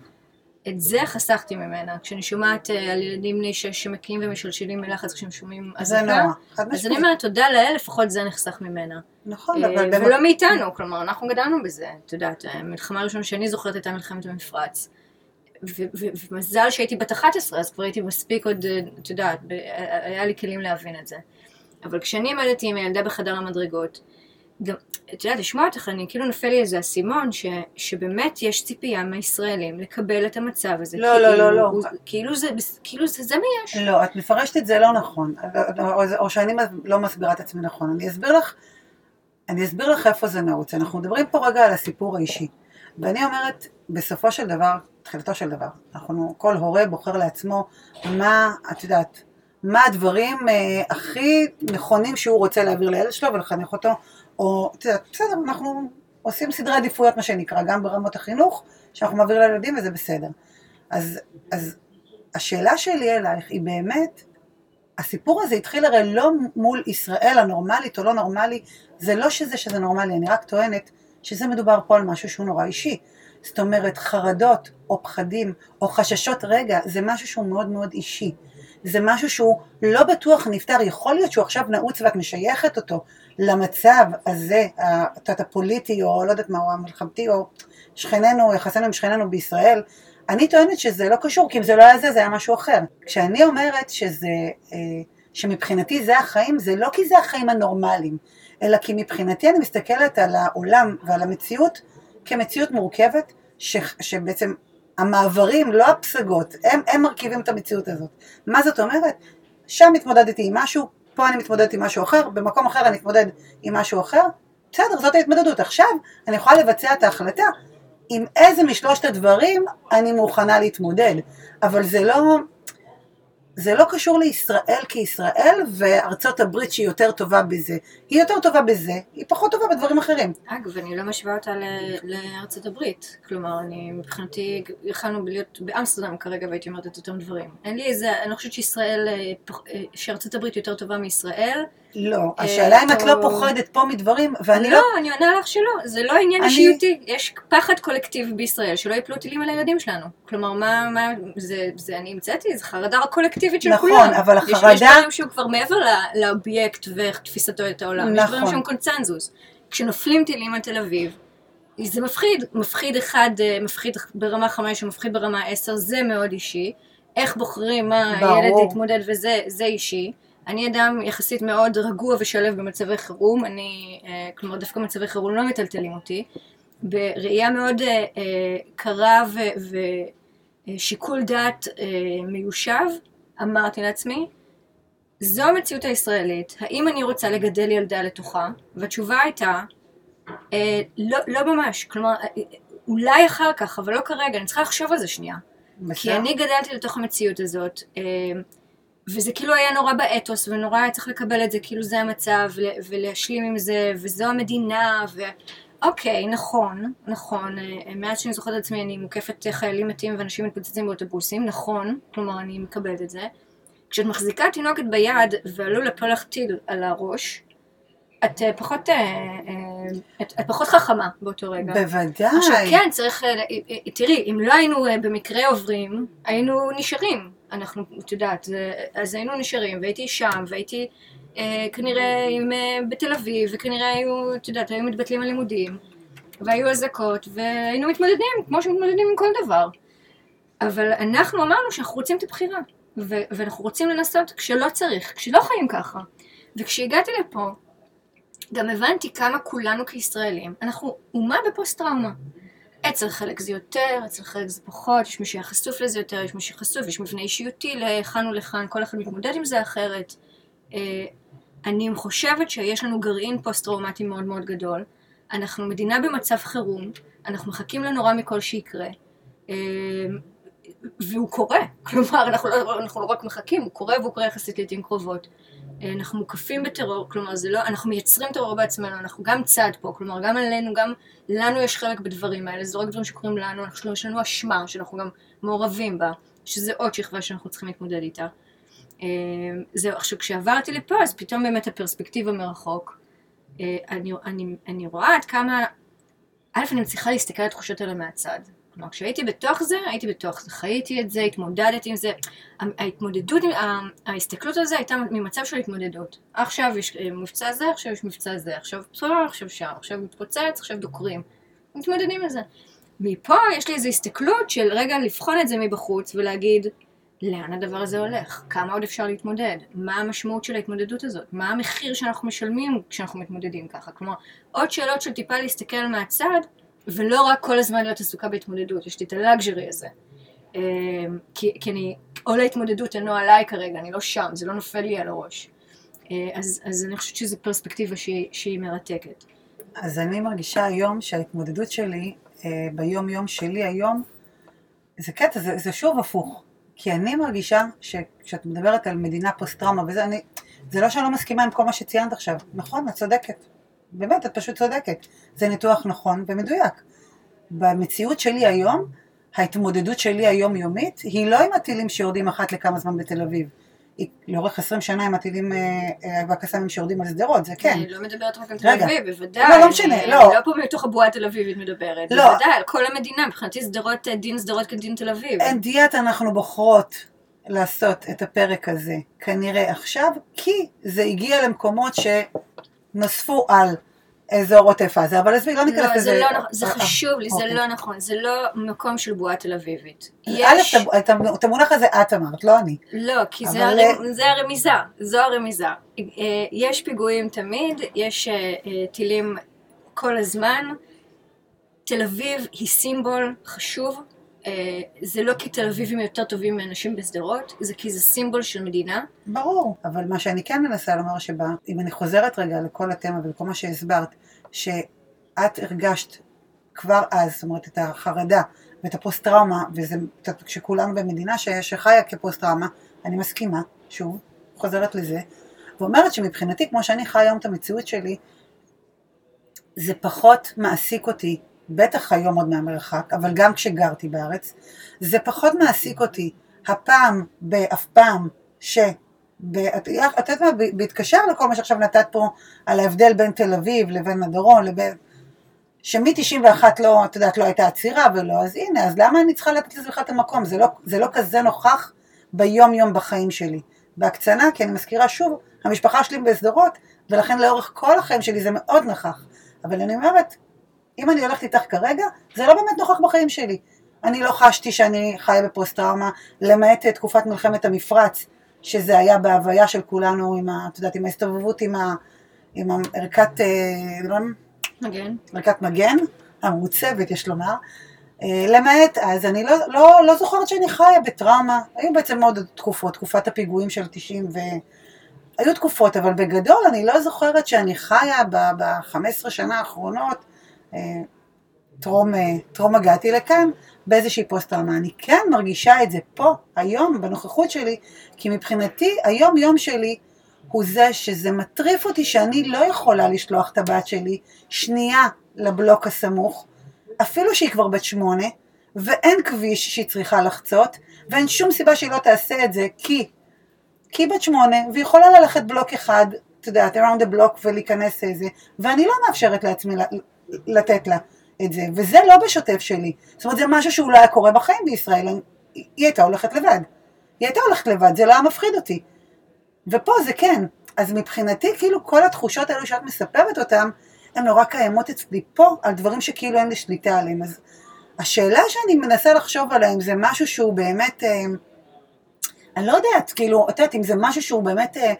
את זה חסכתי ממנה. כשאני שומעת אה, על ילדים בני שש שמקיאים ומשלשלים מלחץ כשהם שומעים אזעקה, זה נורא, חד אז אני אומרת, תודה לאל, לפחות זה נחסך ממנה. נכון, אה, אבל... ולא מאיתנו, כלומר, אנחנו גדלנו בזה. את יודעת, המלחמה הראשונה שאני זוכרת הייתה מלחמת המפרץ. ומזל שהייתי בת 11, אז כבר הייתי מספיק עוד, אה, את יודעת, היה לי כלים להבין את זה. אבל כשאני עמדתי עם הילדה בחדר המדרגות, גם, את יודעת, לשמוע אותך, אני כאילו נופל לי איזה אסימון, ש, שבאמת יש ציפייה מהישראלים לקבל את המצב הזה. לא, לא, לא, לא. כאילו זה, כאילו זה, זה מה יש. לא, את מפרשת את זה לא נכון, או, או שאני לא מסבירה את עצמי נכון. אני אסביר לך, אני אסביר לך איפה זה נעוץ. אנחנו מדברים פה רגע על הסיפור האישי. ואני אומרת, בסופו של דבר, תחילתו של דבר, אנחנו, כל הורה בוחר לעצמו מה, את יודעת, מה הדברים אה, הכי נכונים שהוא רוצה להעביר לילד שלו ולחנך אותו או, בסדר, אנחנו עושים סדרי עדיפויות, מה שנקרא, גם ברמות החינוך, שאנחנו מעבירים לילדים וזה בסדר. אז, אז השאלה שלי אלייך היא באמת, הסיפור הזה התחיל הרי לא מול ישראל הנורמלית או לא נורמלי, זה לא שזה שזה נורמלי, אני רק טוענת שזה מדובר פה על משהו שהוא נורא אישי. זאת אומרת, חרדות או פחדים או חששות רגע, זה משהו שהוא מאוד מאוד אישי. זה משהו שהוא לא בטוח נפתר, יכול להיות שהוא עכשיו נעוץ ואת משייכת אותו למצב הזה, יודעת, הפוליטי או לא יודעת מה, או המלחמתי, או שכנינו, יחסינו עם שכנינו בישראל. אני טוענת שזה לא קשור, כי אם זה לא היה זה, זה היה משהו אחר. כשאני אומרת שזה, אה, שמבחינתי זה החיים, זה לא כי זה החיים הנורמליים, אלא כי מבחינתי אני מסתכלת על העולם ועל המציאות כמציאות מורכבת, ש, שבעצם המעברים, לא הפסגות, הם, הם מרכיבים את המציאות הזאת. מה זאת אומרת? שם התמודדתי עם משהו, פה אני מתמודדת עם משהו אחר, במקום אחר אני אתמודד עם משהו אחר, בסדר, זאת ההתמודדות. עכשיו אני יכולה לבצע את ההחלטה עם איזה משלושת הדברים אני מוכנה להתמודד, אבל זה לא, זה לא קשור לישראל כישראל וארצות הברית שהיא יותר טובה בזה. היא יותר טובה בזה, היא פחות טובה בדברים אחרים. אגב, אני לא משווה אותה לארצות הברית. כלומר, אני מבחינתי, יכלנו להיות באמסטרדם כרגע והייתי אומרת את אותם דברים. אין לי איזה, אני לא חושבת שישראל, אה, אה, שארצות הברית יותר טובה מישראל. לא, השאלה אם את לא פוחדת פה מדברים, ואני לא... לא, אני עונה לך שלא, זה לא עניין אישיותי. יש פחד קולקטיבי בישראל, שלא יפלו טילים על הילדים שלנו. כלומר, מה, מה, זה, זה אני המצאתי, זה חרדה קולקטיבית של נכון, כולם. נכון, אבל החרדה... יש דברים שהוא כבר מעבר לאובייקט ותפיסתו את העולם. יש דברים נכון. שהם קונצנזוס. כשנופלים טילים על תל אביב, זה מפחיד. מפחיד אחד, אה, מפחיד ברמה חמש ומפחיד ברמה עשר, זה מאוד אישי. איך בוחרים מה ברור. הילד יתמודד וזה זה אישי. אני אדם יחסית מאוד רגוע ושלב במצבי חירום, אני, אה, כלומר דווקא מצבי חירום לא מטלטלים אותי, בראייה מאוד אה, אה, קרה ושיקול דעת מיושב, אמרתי לעצמי, זו המציאות הישראלית, האם אני רוצה לגדל ילדה לתוכה? והתשובה הייתה, אה, לא, לא ממש, כלומר, אולי אחר כך, אבל לא כרגע, אני צריכה לחשוב על זה שנייה. כי בסדר. אני גדלתי לתוך המציאות הזאת, אה, וזה כאילו היה נורא באתוס, ונורא היה צריך לקבל את זה, כאילו זה המצב, ולהשלים עם זה, וזו המדינה, ו... אוקיי, נכון, נכון, אה, מאז שאני זוכרת את עצמי אני מוקפת חיילים מתים ואנשים מתפוצצים באוטובוסים, נכון, כלומר אני מקבלת את זה. כשאת מחזיקה תינוקת ביד ועלול לך טיל על הראש, את אה, פחות, אה, את, את פחות חכמה באותו רגע. בוודאי. עכשיו כן, צריך, תראי, אם לא היינו במקרה עוברים, היינו נשארים. אנחנו, את יודעת, אז היינו נשארים, והייתי שם, והייתי אה, כנראה עם, אה, בתל אביב, וכנראה היו, את יודעת, היו מתבטלים הלימודים, והיו אזעקות, והיינו מתמודדים, כמו שמתמודדים עם כל דבר. אבל אנחנו אמרנו שאנחנו רוצים את הבחירה, ו- ואנחנו רוצים לנסות כשלא צריך, כשלא חיים ככה. וכשהגעתי לפה, גם הבנתי כמה כולנו כישראלים, אנחנו אומה בפוסט טראומה. אצל חלק זה יותר, אצל חלק זה פחות, יש מי שהיה חשוף לזה יותר, יש מי שחשוף, יש מבנה אישיותי לכאן ולכאן, כל אחד מתמודד עם זה אחרת. אה, אני חושבת שיש לנו גרעין פוסט-טראומטי מאוד מאוד גדול. אנחנו מדינה במצב חירום, אנחנו מחכים לנורא מכל שיקרה. והוא קורה, כלומר אנחנו לא, אנחנו לא רק מחכים, הוא קורה והוא קורה יחסית לעיתים קרובות. אה, אנחנו מוקפים בטרור, כלומר זה לא, אנחנו מייצרים טרור בעצמנו, אנחנו גם צד פה, כלומר גם עלינו, גם לנו יש חלק בדברים האלה, זה לא רק דברים שקורים לנו, אנחנו, יש לנו אשמה שאנחנו גם מעורבים בה, שזה עוד שכבה שאנחנו צריכים להתמודד איתה. אה, זהו, עכשיו כשעברתי לפה אז פתאום באמת הפרספקטיבה מרחוק, אה, אני, אני, אני רואה עד כמה, א' אני מצליחה להסתכל על התחושות האלה מהצד. כלומר, כשהייתי בתוך זה, הייתי בתוך זה, חייתי את זה, התמודדתי עם זה. ההתמודדות, ההסתכלות על זה הייתה ממצב של התמודדות. עכשיו יש אה, מבצע זה, עכשיו יש מבצע זה, עכשיו צורה, עכשיו שם, עכשיו מתפוצץ, עכשיו דוקרים. מתמודדים עם זה. מפה יש לי איזו הסתכלות של רגע לבחון את זה מבחוץ ולהגיד, לאן הדבר הזה הולך? כמה עוד אפשר להתמודד? מה המשמעות של ההתמודדות הזאת? מה המחיר שאנחנו משלמים כשאנחנו מתמודדים ככה? כלומר, עוד שאלות של טיפה להסתכל מהצד, ולא רק כל הזמן להיות עסוקה בהתמודדות, יש לי את הלאגז'רי הזה. אה, כי, כי אני, עול ההתמודדות אינו עליי כרגע, אני לא שם, זה לא נופל לי על הראש. אה, אז, אז אני חושבת שזו פרספקטיבה שהיא, שהיא מרתקת. אז אני מרגישה היום שההתמודדות שלי אה, ביום יום שלי היום, זה קטע, זה, זה שוב הפוך. כי אני מרגישה שכשאת מדברת על מדינה פוסט טראומה וזה, אני, זה לא שאני לא מסכימה עם כל מה שציינת עכשיו. נכון, את צודקת. באמת, את פשוט צודקת. זה ניתוח נכון ומדויק. במציאות שלי היום, ההתמודדות שלי היומיומית, היא לא עם הטילים שיורדים אחת לכמה זמן בתל אביב. היא לאורך 20 שנה עם הטילים אה, אה, והקסאמים שיורדים על שדרות, זה כן. אני לא מדברת רק על תל. אביב, בוודאי. לא, לא משנה, לא. לא פה מתוך הבועה התל אביבית מדברת. לא. בוודאי, על כל המדינה. מבחינתי שדרות, אה, דין שדרות כדין תל אביב. אין דיאט אנחנו בוחרות לעשות את הפרק הזה, כנראה עכשיו, כי זה הגיע למקומות שנוספו על אזור עוטף עזה, אבל עזבי, לא ניכנס לא, לזה. זה לא נכון, זה אה, חשוב לי, זה אוקיי. לא נכון, זה לא מקום של בועה תל אביבית. א', יש, את- המונח הזה את אמרת, לא אני. לא, כי זה זה הרמיזה, זו הרמיזה. אה, יש פיגועים תמיד, יש אה, אה, טילים כל הזמן. תל אביב היא סימבול חשוב. אה, זה לא כי תל אביבים יותר טובים מאנשים בשדרות, זה כי זה סימבול של מדינה. ברור, אבל מה שאני כן מנסה לומר שבה, אם אני חוזרת רגע לכל התמה ולכל מה שהסברת, שאת הרגשת כבר אז, זאת אומרת, את החרדה ואת הפוסט-טראומה, וזה, כשכולנו במדינה שחיה כפוסט-טראומה, אני מסכימה, שוב, חוזרת לזה, ואומרת שמבחינתי, כמו שאני חיה היום את המציאות שלי, זה פחות מעסיק אותי, בטח היום עוד מהמרחק, אבל גם כשגרתי בארץ, זה פחות מעסיק אותי הפעם באף פעם ש... את יודעת מה, בהתקשר לכל מה שעכשיו נתת פה על ההבדל בין תל אביב לבין הדרום, לבין... שמ-91 לא, את יודעת, לא הייתה עצירה ולא, אז הנה, אז למה אני צריכה לתת לזה את המקום? זה לא, זה לא כזה נוכח ביום יום בחיים שלי. בהקצנה, כי אני מזכירה שוב, המשפחה שלי בשדרות, ולכן לאורך כל החיים שלי זה מאוד נוכח. אבל אני אומרת, אם אני הולכת איתך כרגע, זה לא באמת נוכח בחיים שלי. אני לא חשתי שאני חיה בפוסט-טראומה, למעט תקופת מלחמת המפרץ, שזה היה בהוויה של כולנו, עם ה, את יודעת, עם ההסתובבות עם, ה, עם הערכת, אה, לא, מגן. ערכת מגן, המעוצבת יש לומר. אה, למעט אז, אני לא, לא, לא זוכרת שאני חיה בטראומה, היו בעצם עוד תקופות, תקופת הפיגועים של 90 ו... היו תקופות, אבל בגדול אני לא זוכרת שאני חיה ב-15 שנה האחרונות, אה, טרום, אה, טרום הגעתי לכאן, באיזושהי פוסט-טראומה. אני כן מרגישה את זה פה, היום, בנוכחות שלי, כי מבחינתי, היום-יום שלי הוא זה שזה מטריף אותי שאני לא יכולה לשלוח את הבת שלי שנייה לבלוק הסמוך, אפילו שהיא כבר בת שמונה, ואין כביש שהיא צריכה לחצות, ואין שום סיבה שהיא לא תעשה את זה, כי, כי היא בת שמונה, והיא יכולה ללכת בלוק אחד, את יודעת, around the block ולהיכנס לזה, ואני לא מאפשרת לעצמי לתת לה את זה, וזה לא בשוטף שלי. זאת אומרת, זה משהו שאולי היה קורה בחיים בישראל, היא הייתה הולכת לבד. היא הייתה הולכת לבד, זה לא היה מפחיד אותי. ופה זה כן. אז מבחינתי, כאילו כל התחושות האלו שאת מספרת אותן, הן נורא קיימות אצלי פה, על דברים שכאילו אין לי שליטה עליהם. אז השאלה שאני מנסה לחשוב עליה, אם זה משהו שהוא באמת, אה, אני לא יודעת, כאילו, את יודעת, אם זה משהו שהוא באמת אה,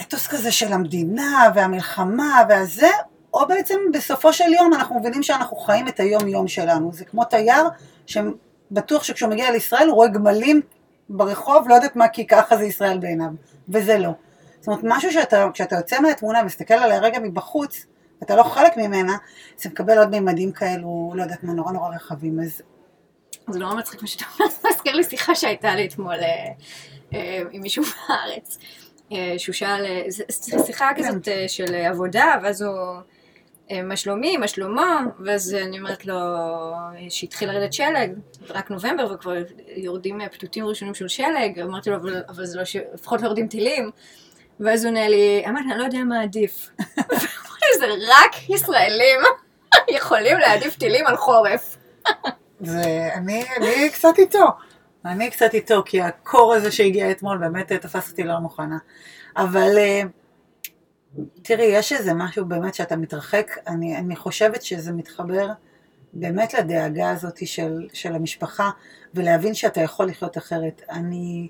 אתוס כזה של המדינה והמלחמה והזה, או בעצם בסופו של יום אנחנו מבינים שאנחנו חיים את היום-יום שלנו. זה כמו תייר שבטוח שכשהוא מגיע לישראל הוא רואה גמלים ברחוב, לא יודעת מה, כי ככה זה ישראל בעיניו, וזה לא. זאת אומרת, משהו שאתה, כשאתה יוצא מהתמונה ומסתכל עליה רגע מבחוץ, ואתה לא חלק ממנה, זה מקבל עוד מימדים כאלו, לא יודעת מה, נורא נורא רחבים. אז זה נורא מצחיק מה שאתה אומר, זה <laughs> מזכיר לי שיחה שהייתה לי אתמול אה, אה, עם מישהו בארץ, אה, שהוא שאל, שיחה כזאת אה, של עבודה, ואז הוא, מה שלומי, מה שלמה, ואז אני אומרת לו שהתחיל לרדת שלג, רק נובמבר וכבר יורדים אה, פתותים ראשונים של שלג, אמרתי לו, אבל, אבל זה לא, ש... לפחות לא יורדים טילים, ואז הוא עונה לי, אמרתי, אני לא יודע מה עדיף. <laughs> זה רק ישראלים <laughs> יכולים להעדיף טילים על חורף. <laughs> זה, אני, אני קצת איתו. אני קצת איתו, כי הקור הזה שהגיע אתמול באמת אה, תפס אותי לא מוכנה. אבל אה, תראי, יש איזה משהו באמת שאתה מתרחק, אני, אני חושבת שזה מתחבר באמת לדאגה הזאת של, של המשפחה, ולהבין שאתה יכול לחיות אחרת. אני,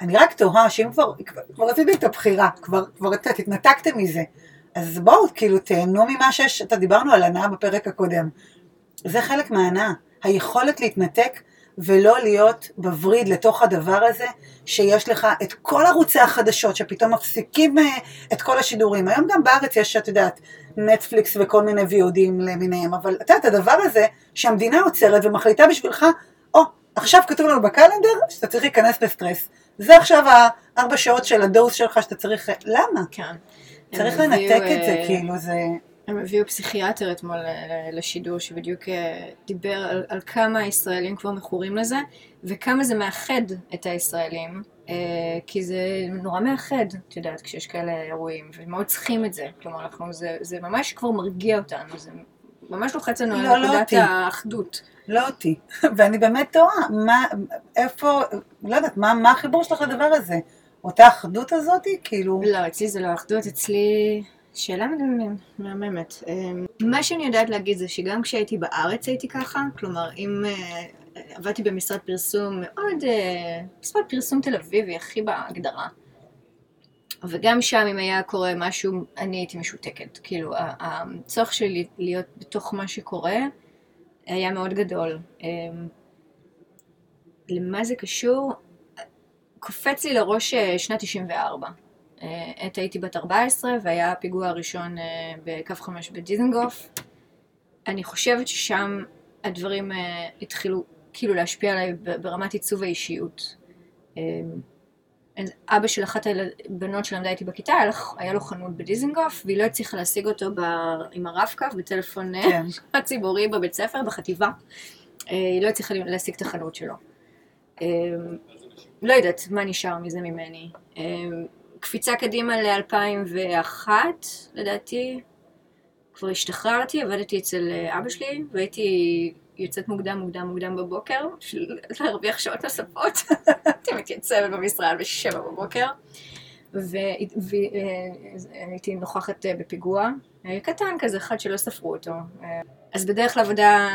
אני רק תוהה שאם כבר, כבר, כבר עשיתם את הבחירה, כבר, כבר את התנתקתם מזה, אז בואו, כאילו, תהנו ממה שיש, אתה דיברנו על הנאה בפרק הקודם. זה חלק מההנאה, היכולת להתנתק ולא להיות בווריד לתוך הדבר הזה, שיש לך את כל ערוצי החדשות שפתאום מפסיקים אה, את כל השידורים. היום גם בארץ יש, את יודעת, נטפליקס וכל מיני ויודים למיניהם, אבל את יודעת, הדבר הזה שהמדינה עוצרת ומחליטה בשבילך, או, עכשיו כתוב לנו בקלנדר שאתה צריך להיכנס לסטרס. זה עכשיו הארבע שעות של הדוס שלך שאתה צריך, למה? כן. צריך לנתק את זה, אה, כאילו, זה... הם הביאו פסיכיאטר אתמול אה, לשידור שבדיוק אה, דיבר על, על כמה הישראלים כבר מכורים לזה וכמה זה מאחד את הישראלים אה, כי זה נורא מאחד, את יודעת, כשיש כאלה אירועים ומאוד צריכים את זה, כלומר אנחנו, זה, זה ממש כבר מרגיע אותנו, זה ממש לוחץ לנו לא, על לא נקודת אותי. האחדות. לא אותי. <laughs> ואני באמת תוהה, מה, איפה, לא יודעת, מה, מה החיבור שלך לדבר הזה? אותה האחדות הזאתי? כאילו... לא, אצלי זה לא אחדות, אצלי... שאלה מהממת. אמ, מה שאני יודעת להגיד זה שגם כשהייתי בארץ הייתי ככה, כלומר, אם אה, עבדתי במשרד פרסום מאוד, אה, משרד פרסום תל אביבי, הכי בהגדרה. וגם שם אם היה קורה משהו, אני הייתי משותקת. כאילו, הצורך שלי להיות בתוך מה שקורה היה מאוד גדול. אמ, למה זה קשור? קופץ לי לראש אה, שנת 94. אה, עת הייתי בת 14 והיה הפיגוע הראשון אה, בקו 5 בדיזנגוף. אני חושבת ששם הדברים אה, התחילו כאילו להשפיע עליי ברמת עיצוב האישיות. אה, אבא של אחת הבנות שלמדה איתי בכיתה, היה, לו חנות בדיזנגוף, והיא לא הצליחה להשיג אותו ב, עם הרב-קו בטלפון אה, כן. <laughs> הציבורי בבית ספר, בחטיבה. אה, היא לא הצליחה להשיג את החנות שלו. אה, לא יודעת מה נשאר מזה ממני. אה, קפיצה קדימה ל-2001, לדעתי, כבר השתחררתי, עבדתי אצל אה, אבא שלי, והייתי יוצאת מוקדם מוקדם מוקדם בבוקר, בשביל להרוויח שעות נוספות. <laughs> הייתי מתייצבת במשרד בשבע בבוקר, והייתי נוכחת אה, בפיגוע אה, קטן כזה, אחד שלא ספרו אותו. אז בדרך לעבודה,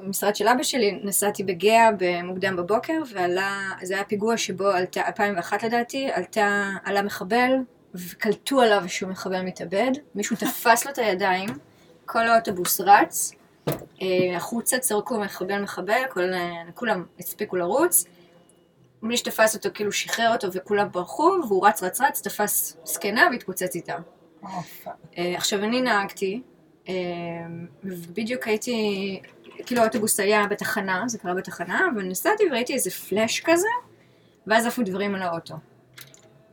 במשרד של אבא שלי, נסעתי בגאה במוקדם בבוקר, ועלה, זה היה פיגוע שבו עלתה, 2001 לדעתי, עלתה, עלה מחבל, וקלטו עליו שהוא מחבל מתאבד, מישהו תפס לו את הידיים, כל האוטובוס רץ, אה, החוצה צרקו מחבל מחבל, כל, אה, כולם הספיקו לרוץ, מי שתפס אותו כאילו שחרר אותו וכולם ברחו, והוא רץ רץ רץ, תפס זקנה והתפוצץ איתה. אה, עכשיו אני נהגתי, ובדיוק הייתי, כאילו האוטובוס היה בתחנה, זה קרה בתחנה, ונסעתי וראיתי איזה פלאש כזה, ואז עפו דברים על האוטו.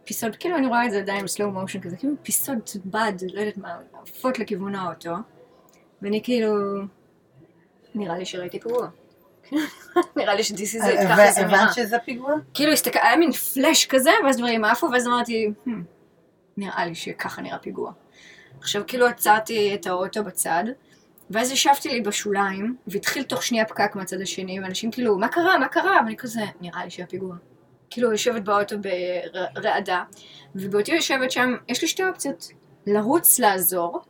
פיסות, כאילו אני רואה את זה עדיין בסלואו מושן כזה, כאילו פיסות בד, לא יודעת מה, עפות לכיוון האוטו, ואני כאילו, נראה לי שראיתי פיגוע. <laughs> נראה לי שדיסי זה ככה זה נראה. הבנת שזה פיגוע? כאילו היה מין פלאש כזה, ואז דברים עפו, ואז אמרתי, "Hmm, נראה לי שככה נראה פיגוע. עכשיו כאילו עצרתי את האוטו בצד, ואז ישבתי לי בשוליים, והתחיל תוך שנייה פקק מהצד השני, ואנשים כאילו, מה קרה, מה קרה? ואני כזה, נראה לי שהיה פיגוע. כאילו יושבת באוטו ברעדה, ובאותי יושבת שם, יש לי שתי אופציות, לרוץ לעזור,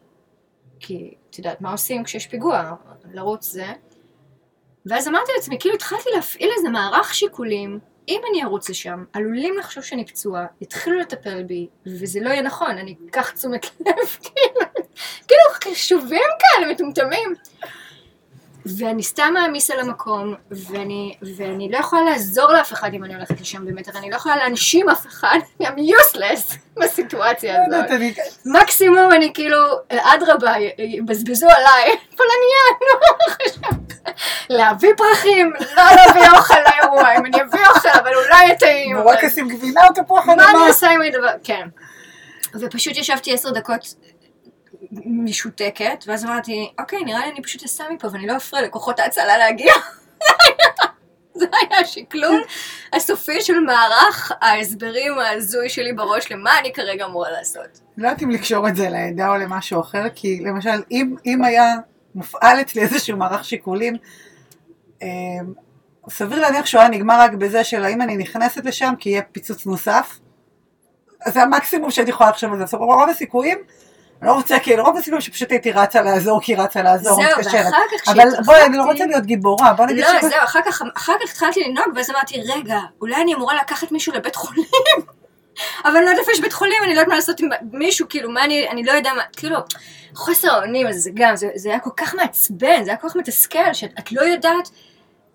כי את יודעת מה עושים כשיש פיגוע, לרוץ זה, ואז אמרתי לעצמי, כאילו התחלתי להפעיל איזה מערך שיקולים, אם אני ארוץ לשם, עלולים לחשוב שאני פצועה, יתחילו לטפל בי, וזה לא יהיה נכון, אני אקח תשומת לב, כאילו, כאילו חשובים כאלה, מטומטמים. ואני סתם מעמיס על המקום, ואני, ואני לא יכולה לעזור לאף אחד אם אני הולכת לשם באמת, אבל אני לא יכולה להנשים אף אחד, <laughs> I'm useless <laughs> בסיטואציה לא הזאת. מקסימום אני כאילו, אדרבה, יבזבזו עליי, <laughs> פולניה, נו. להביא פרחים, לא להביא אוכל לאירוע, אם אני אביא אוכל, אבל אולי יהיה טעים. הוא רק אבל- אשים גבינה או תפוח מה אדמה? אני עושה עם הדבר, כן. ופשוט ישבתי עשר דקות משותקת, ואז אמרתי, אוקיי, נראה לי אני פשוט אסע מפה ואני לא אפריע לכוחות ההצלה להגיע. <laughs> זה היה השקלול הסופי של מערך ההסברים ההזוי שלי בראש למה אני כרגע אמורה לעשות. לא יודעת אם לקשור את זה לעדה או למשהו אחר, כי למשל, אם, אם היה מופעל אצלי איזשהו מערך שיקולים, אה, סביר להניח שהוא היה נגמר רק בזה של האם אני נכנסת לשם כי יהיה פיצוץ נוסף. זה המקסימום שהייתי יכולה לחשוב על זה. זאת אומרת, רוב הסיכויים, אני לא רוצה, כאילו, רוב הסיכויים שפשוט הייתי רצה לעזור כי רצה לעזור, זהו. ואחר כך אבל בואי, אני לא רוצה להיות גיבורה, בוא נגיד לא, ש... זהו, אחר כך, התחלתי לנהוג, ואז אמרתי, רגע, אולי אני אמורה לקחת מישהו לבית חולים. <laughs> אבל אני לא יודעת איפה יש בית חולים, אני לא יודעת מה לעשות עם מישהו, כאילו, מה אני, אני לא יודע מה, כאילו, חוסר האונים הזה, זה גם, זה, זה היה כל כך מעצבן, זה היה כל כך מתסכל, שאת לא יודעת,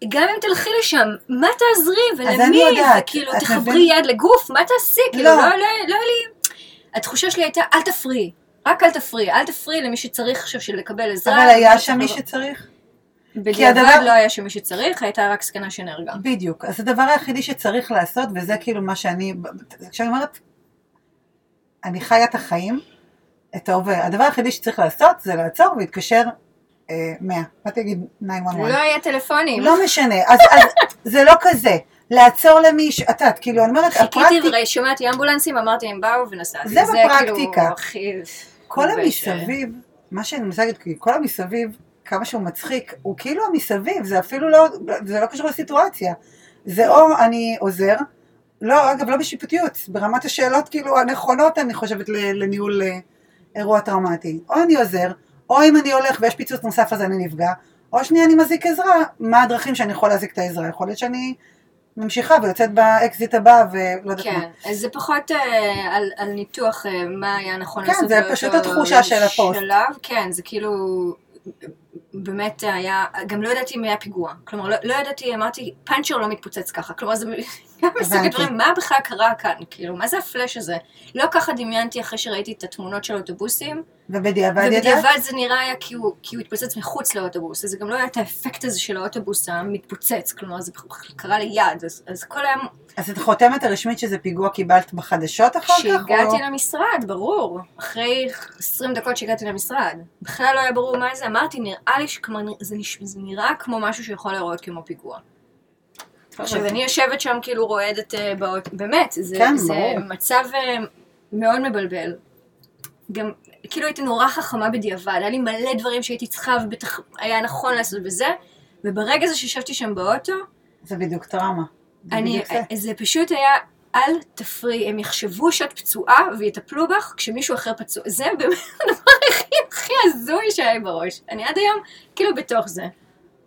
גם אם תלכי לשם, מה תעזרי, אני ולמי, וכאילו, תחברי? יד לגוף, מה תעשי, כאילו, לא. לא, לא, לא התחושה שלי הייתה, אל תפריעי, רק אל תפריעי, אל תפריעי למי שצריך עכשיו של לקבל עזרה. אבל היה שם מי שצריך-? בדיעבד הדבר- לא היה שם מי שצריך, הייתה רק זקנה שנהרגה. בדיוק. אז הדבר היחידי שצריך לעשות, וזה כאילו מה שאני, כשאני אומרת, אני חיה את החיים, את ההווה. הדבר היחידי שצריך לעשות זה לעצור ולהתקשר אה, 100. באתי להגיד 911. לא יהיה טלפונים. לא משנה, אז, אז זה לא כזה. לעצור למישהו, את יודעת, כאילו, אני אומרת, חיכיתי הפרקטיקה, שמעתי אמבולנסים, אמרתי הם באו ונסעתי. זה בפרקטיקה. כאילו הכי... כל. המסביב, מה שאני מנסה להגיד, כל המסביב, כמה שהוא מצחיק, הוא כאילו המסביב, זה אפילו לא, זה לא קשור לסיטואציה. זה או אני עוזר, לא, אגב, לא בשיפוטיות, ברמת השאלות כאילו הנכונות, אני חושבת, לניהול אה, אירוע טראומטי. או אני עוזר, או אם אני הולך ויש פיצוץ נוסף אז אני נפגע, או שנייה אני מזעיק עזרה, מה הדרכים שאני יכול להזעיק את העזרה? יכול להיות שאני ממשיכה ויוצאת באקזיט הבא ולא יודעת מה. כן, אז זה פחות אה, על, על ניתוח אה, מה היה נכון כן, לעשות זה פשוט התחושה של הפוסט. שלב, כן, זה כאילו, באמת היה, גם לא ידעתי אם היה פיגוע. כלומר, לא, לא ידעתי, אמרתי, פאנצ'ר לא מתפוצץ ככה. כלומר, זה מסוג. הדברים, מה בכלל קרה כאן? כאילו, מה זה הפלאש הזה? לא ככה דמיינתי אחרי שראיתי את התמונות של האוטובוסים, ובדיעבד ידעת? ובדיעבד זה נראה היה כי הוא, כי הוא התפוצץ מחוץ לאוטובוס, אז זה גם לא היה את האפקט הזה של האוטובוס המתפוצץ, כלומר, זה קרה ליד, אז, אז הכל היה אז את החותמת הרשמית שזה פיגוע קיבלת בחדשות אחר כך? כשהגעתי או- למשרד, ברור. אחרי 20 דקות שהגעתי למשרד. בכלל לא היה ברור מה זה. אמרתי, נראה לי שכלומר, זה. זה נראה כמו משהו שיכול להיראות כמו פיגוע. עכשיו, אני יושבת שם כאילו רועדת אה, באות... באמת, זה, כן, זה ברור. מצב אה, מאוד מבלבל. גם, כאילו הייתי נורא חכמה בדיעבד, היה לי מלא דברים שהייתי צריכה ובטח היה נכון לעשות בזה, וברגע זה שישבתי שם באוטו, זה בדיוק טראומה. אני, זה. זה פשוט היה, אל תפריעי, הם יחשבו שאת פצועה ויטפלו בך כשמישהו אחר פצוע. זה באמת הדבר הכי הכי הזוי שהיה לי בראש. אני עד היום כאילו בתוך זה.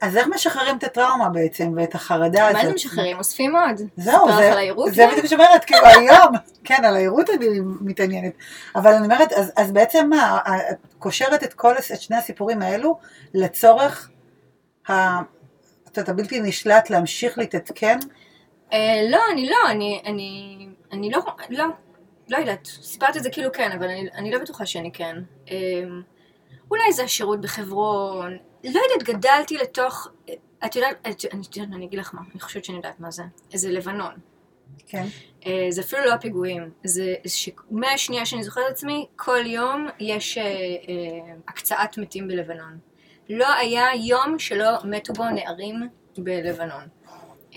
אז איך משחררים את הטראומה בעצם ואת החרדה הזאת? מה זה משחררים? אוספים עוד. זהו, זה? זה בדיוק שאומרת, כאילו היום, <laughs> כן, על העירות אני מתעניינת, אבל אני אומרת, אז, אז בעצם מה, את קושרת את כל, את שני הסיפורים האלו לצורך ה... את יודעת, הבלתי נשלט להמשיך להתעדכן? אה, לא, אני לא, אני, אני, אני לא, לא, לא יודעת. סיפרת את זה כאילו כן, אבל אני, אני לא בטוחה שאני כן. אה, אולי זה השירות בחברון, לא יודעת, גדלתי לתוך, את יודעת, את, אני, אני אגיד לך מה, אני חושבת שאני יודעת מה זה. זה לבנון. כן. אה, זה אפילו לא הפיגועים, זה שמהשנייה שאני זוכרת את עצמי, כל יום יש אה, אה, הקצאת מתים בלבנון. לא היה יום שלא מתו בו נערים בלבנון.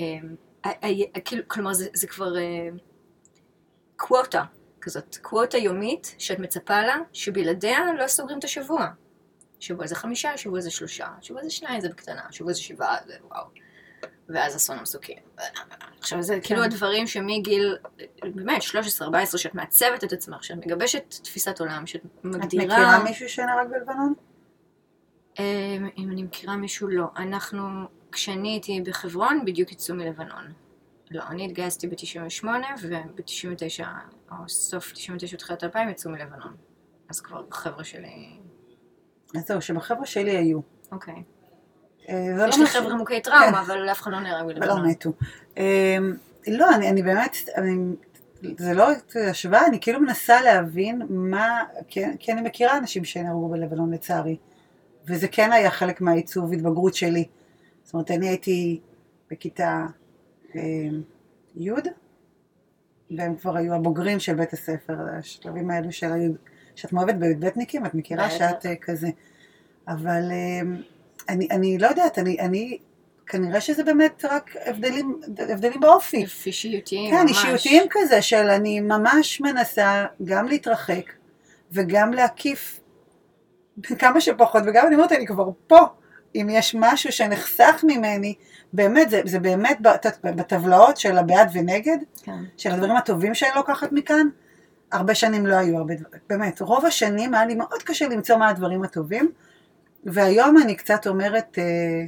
אה, כאילו, כלומר, זה, זה כבר אה, קווטה כזאת, קווטה יומית שאת מצפה לה, שבלעדיה לא סוגרים את השבוע. שבוע זה חמישה, שבוע זה שלושה, שבוע זה שניים, זה בקטנה, שבוע זה שבעה, זה וואו. ואז אסון המסוקים. עכשיו זה כאילו הדברים שמגיל, באמת, 13-14, שאת מעצבת את עצמך, שאת מגבשת תפיסת עולם, שאת את מגדירה... מכירה מישהו שנהרג בלבנון? אה, אם אני מכירה מישהו, לא. אנחנו, כשאני הייתי בחברון, בדיוק יצאו מלבנון. לא, אני התגייסתי ב-98, וב-99, או סוף 99, תחילת 2000, יצאו מלבנון. אז כבר חבר'ה שלי... אז זהו, שבחבר'ה שלי היו. אוקיי. אה, יש לי חבר'ה מוכי טראומה, כן. אבל אף אחד לא נהרג ולא בלבנון. מתו. אה, לא, אני, באמת, זה לא השוואה, אני כאילו מנסה להבין מה, כי, אני מכירה אנשים שנהרגו בלבנון לצערי, וזה כן היה חלק מהעיצוב התבגרות שלי. זאת אומרת, אני הייתי בכיתה אה, י', והם כבר היו הבוגרים של בית הספר, השלבים האלו של הי', שאת מאוהבת בי"בניקים, את מכירה. שאת אה, כזה. אבל אה, אני, אני לא יודעת, אני, אני, כנראה שזה באמת רק הבדלים, הבדלים באופי. אישיותיים, כן, ממש. אישיותיים כזה, של אני ממש מנסה גם להתרחק וגם להקיף כמה שפחות, וגם אני אומרת, אני כבר פה. אם יש משהו שנחסך ממני, באמת, זה, זה באמת בטבלאות של הבעד ונגד, כן. של הדברים הטובים שאני לוקחת מכאן, הרבה שנים לא היו הרבה דברים. באמת, רוב השנים היה לי מאוד קשה למצוא מה הדברים הטובים, והיום אני קצת אומרת, אה,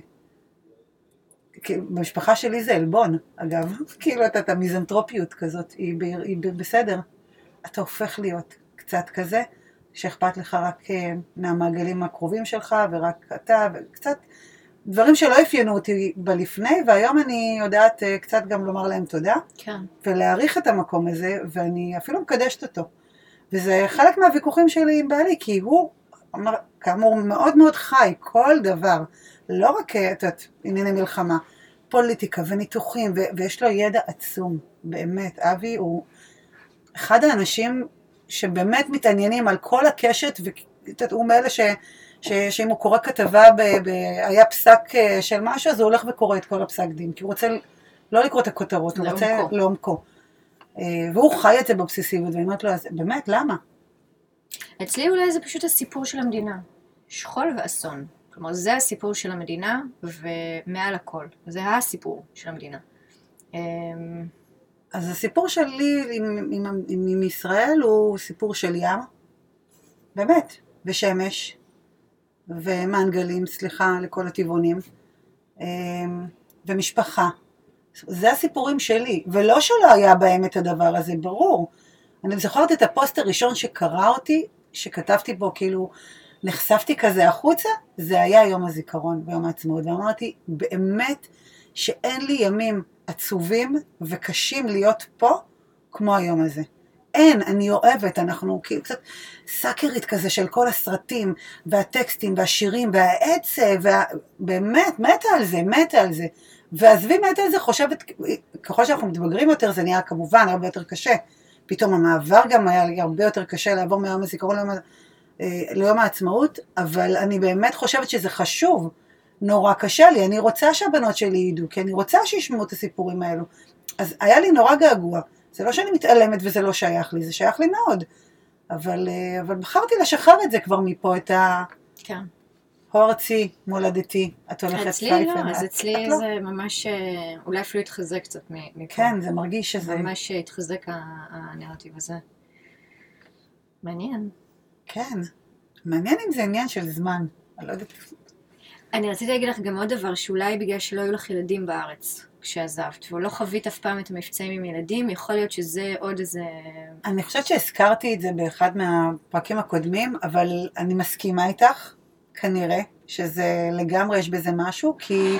במשפחה שלי זה עלבון, אגב, <laughs> כאילו את, את המיזנטרופיות כזאת, היא, ב, היא ב, בסדר. אתה הופך להיות קצת כזה, שאכפת לך רק אה, מהמעגלים הקרובים שלך, ורק אתה, וקצת דברים שלא אפיינו אותי בלפני, והיום אני יודעת אה, קצת גם לומר להם תודה. כן. ולהעריך את המקום הזה, ואני אפילו מקדשת אותו. וזה חלק מהוויכוחים שלי עם בעלי, כי הוא, כאמור, מאוד מאוד חי כל דבר, לא רק, אה, את יודעת, ענייני מלחמה, פוליטיקה וניתוחים, ו- ויש לו ידע עצום, באמת. אבי הוא אחד האנשים שבאמת מתעניינים על כל הקשת, והוא מאלה ש... ש, שאם הוא קורא כתבה, ב, ב, היה פסק אה, של משהו, אז הוא הולך וקורא את כל הפסק דין, כי הוא רוצה לא לקרוא את הכותרות, הוא רוצה לעומקו. אה, והוא חי את זה באובססיביות, ואני אומרת לו, אז באמת, למה? אצלי אולי זה פשוט הסיפור של המדינה. שכול ואסון. כלומר, זה הסיפור של המדינה, ומעל הכל. זה הסיפור של המדינה. אמ, אז הסיפור שלי עם, עם, עם, עם ישראל הוא סיפור של ים, באמת, ושמש, ומנגלים, סליחה לכל הטבעונים, אמ, ומשפחה. זה הסיפורים שלי, ולא שלא היה בהם את הדבר הזה, ברור. אני זוכרת את הפוסט הראשון שקרא אותי, שכתבתי בו כאילו, נחשפתי כזה החוצה, זה היה יום הזיכרון ביום העצמאות, ואמרתי, באמת שאין לי ימים עצובים וקשים להיות פה כמו היום הזה. אין, אני אוהבת, אנחנו כאילו קצת סאקרית כזה של כל הסרטים והטקסטים והשירים והעצב, וה... באמת, מתה על זה, מתה על זה. ועזבי מתה על זה, חושבת, ככל שאנחנו מתבגרים יותר זה נהיה כמובן הרבה יותר קשה. פתאום המעבר גם היה לי הרבה יותר קשה לעבור מיום הזיכרון ליום, אה, ליום העצמאות, אבל אני באמת חושבת שזה חשוב. נורא קשה לי, אני רוצה שהבנות שלי ידעו, כי אני רוצה שישמעו את הסיפורים האלו. אז היה לי נורא געגוע. זה לא שאני מתעלמת וזה לא שייך לי, זה שייך לי מאוד. אבל, אה, אבל בחרתי לשחרר את זה כבר מפה, את ה... כן. הו ארצי, מולדתי, את הולכת אצלי פייפן. לא, אז אצלי את לא. זה ממש, אה, אולי אפילו התחזק קצת מפה. כן, זה מרגיש שזה... ממש התחזק הנרטיב הזה. מעניין. כן. מעניין אם זה עניין של זמן. אני לא יודעת. אני רציתי להגיד לך גם עוד דבר, שאולי בגלל שלא היו לך ילדים בארץ כשעזבת, ולא חווית אף פעם את המבצעים עם ילדים, יכול להיות שזה עוד איזה... אני חושבת שהזכרתי את זה באחד מהפרקים הקודמים, אבל אני מסכימה איתך, כנראה, שזה לגמרי יש בזה משהו, כי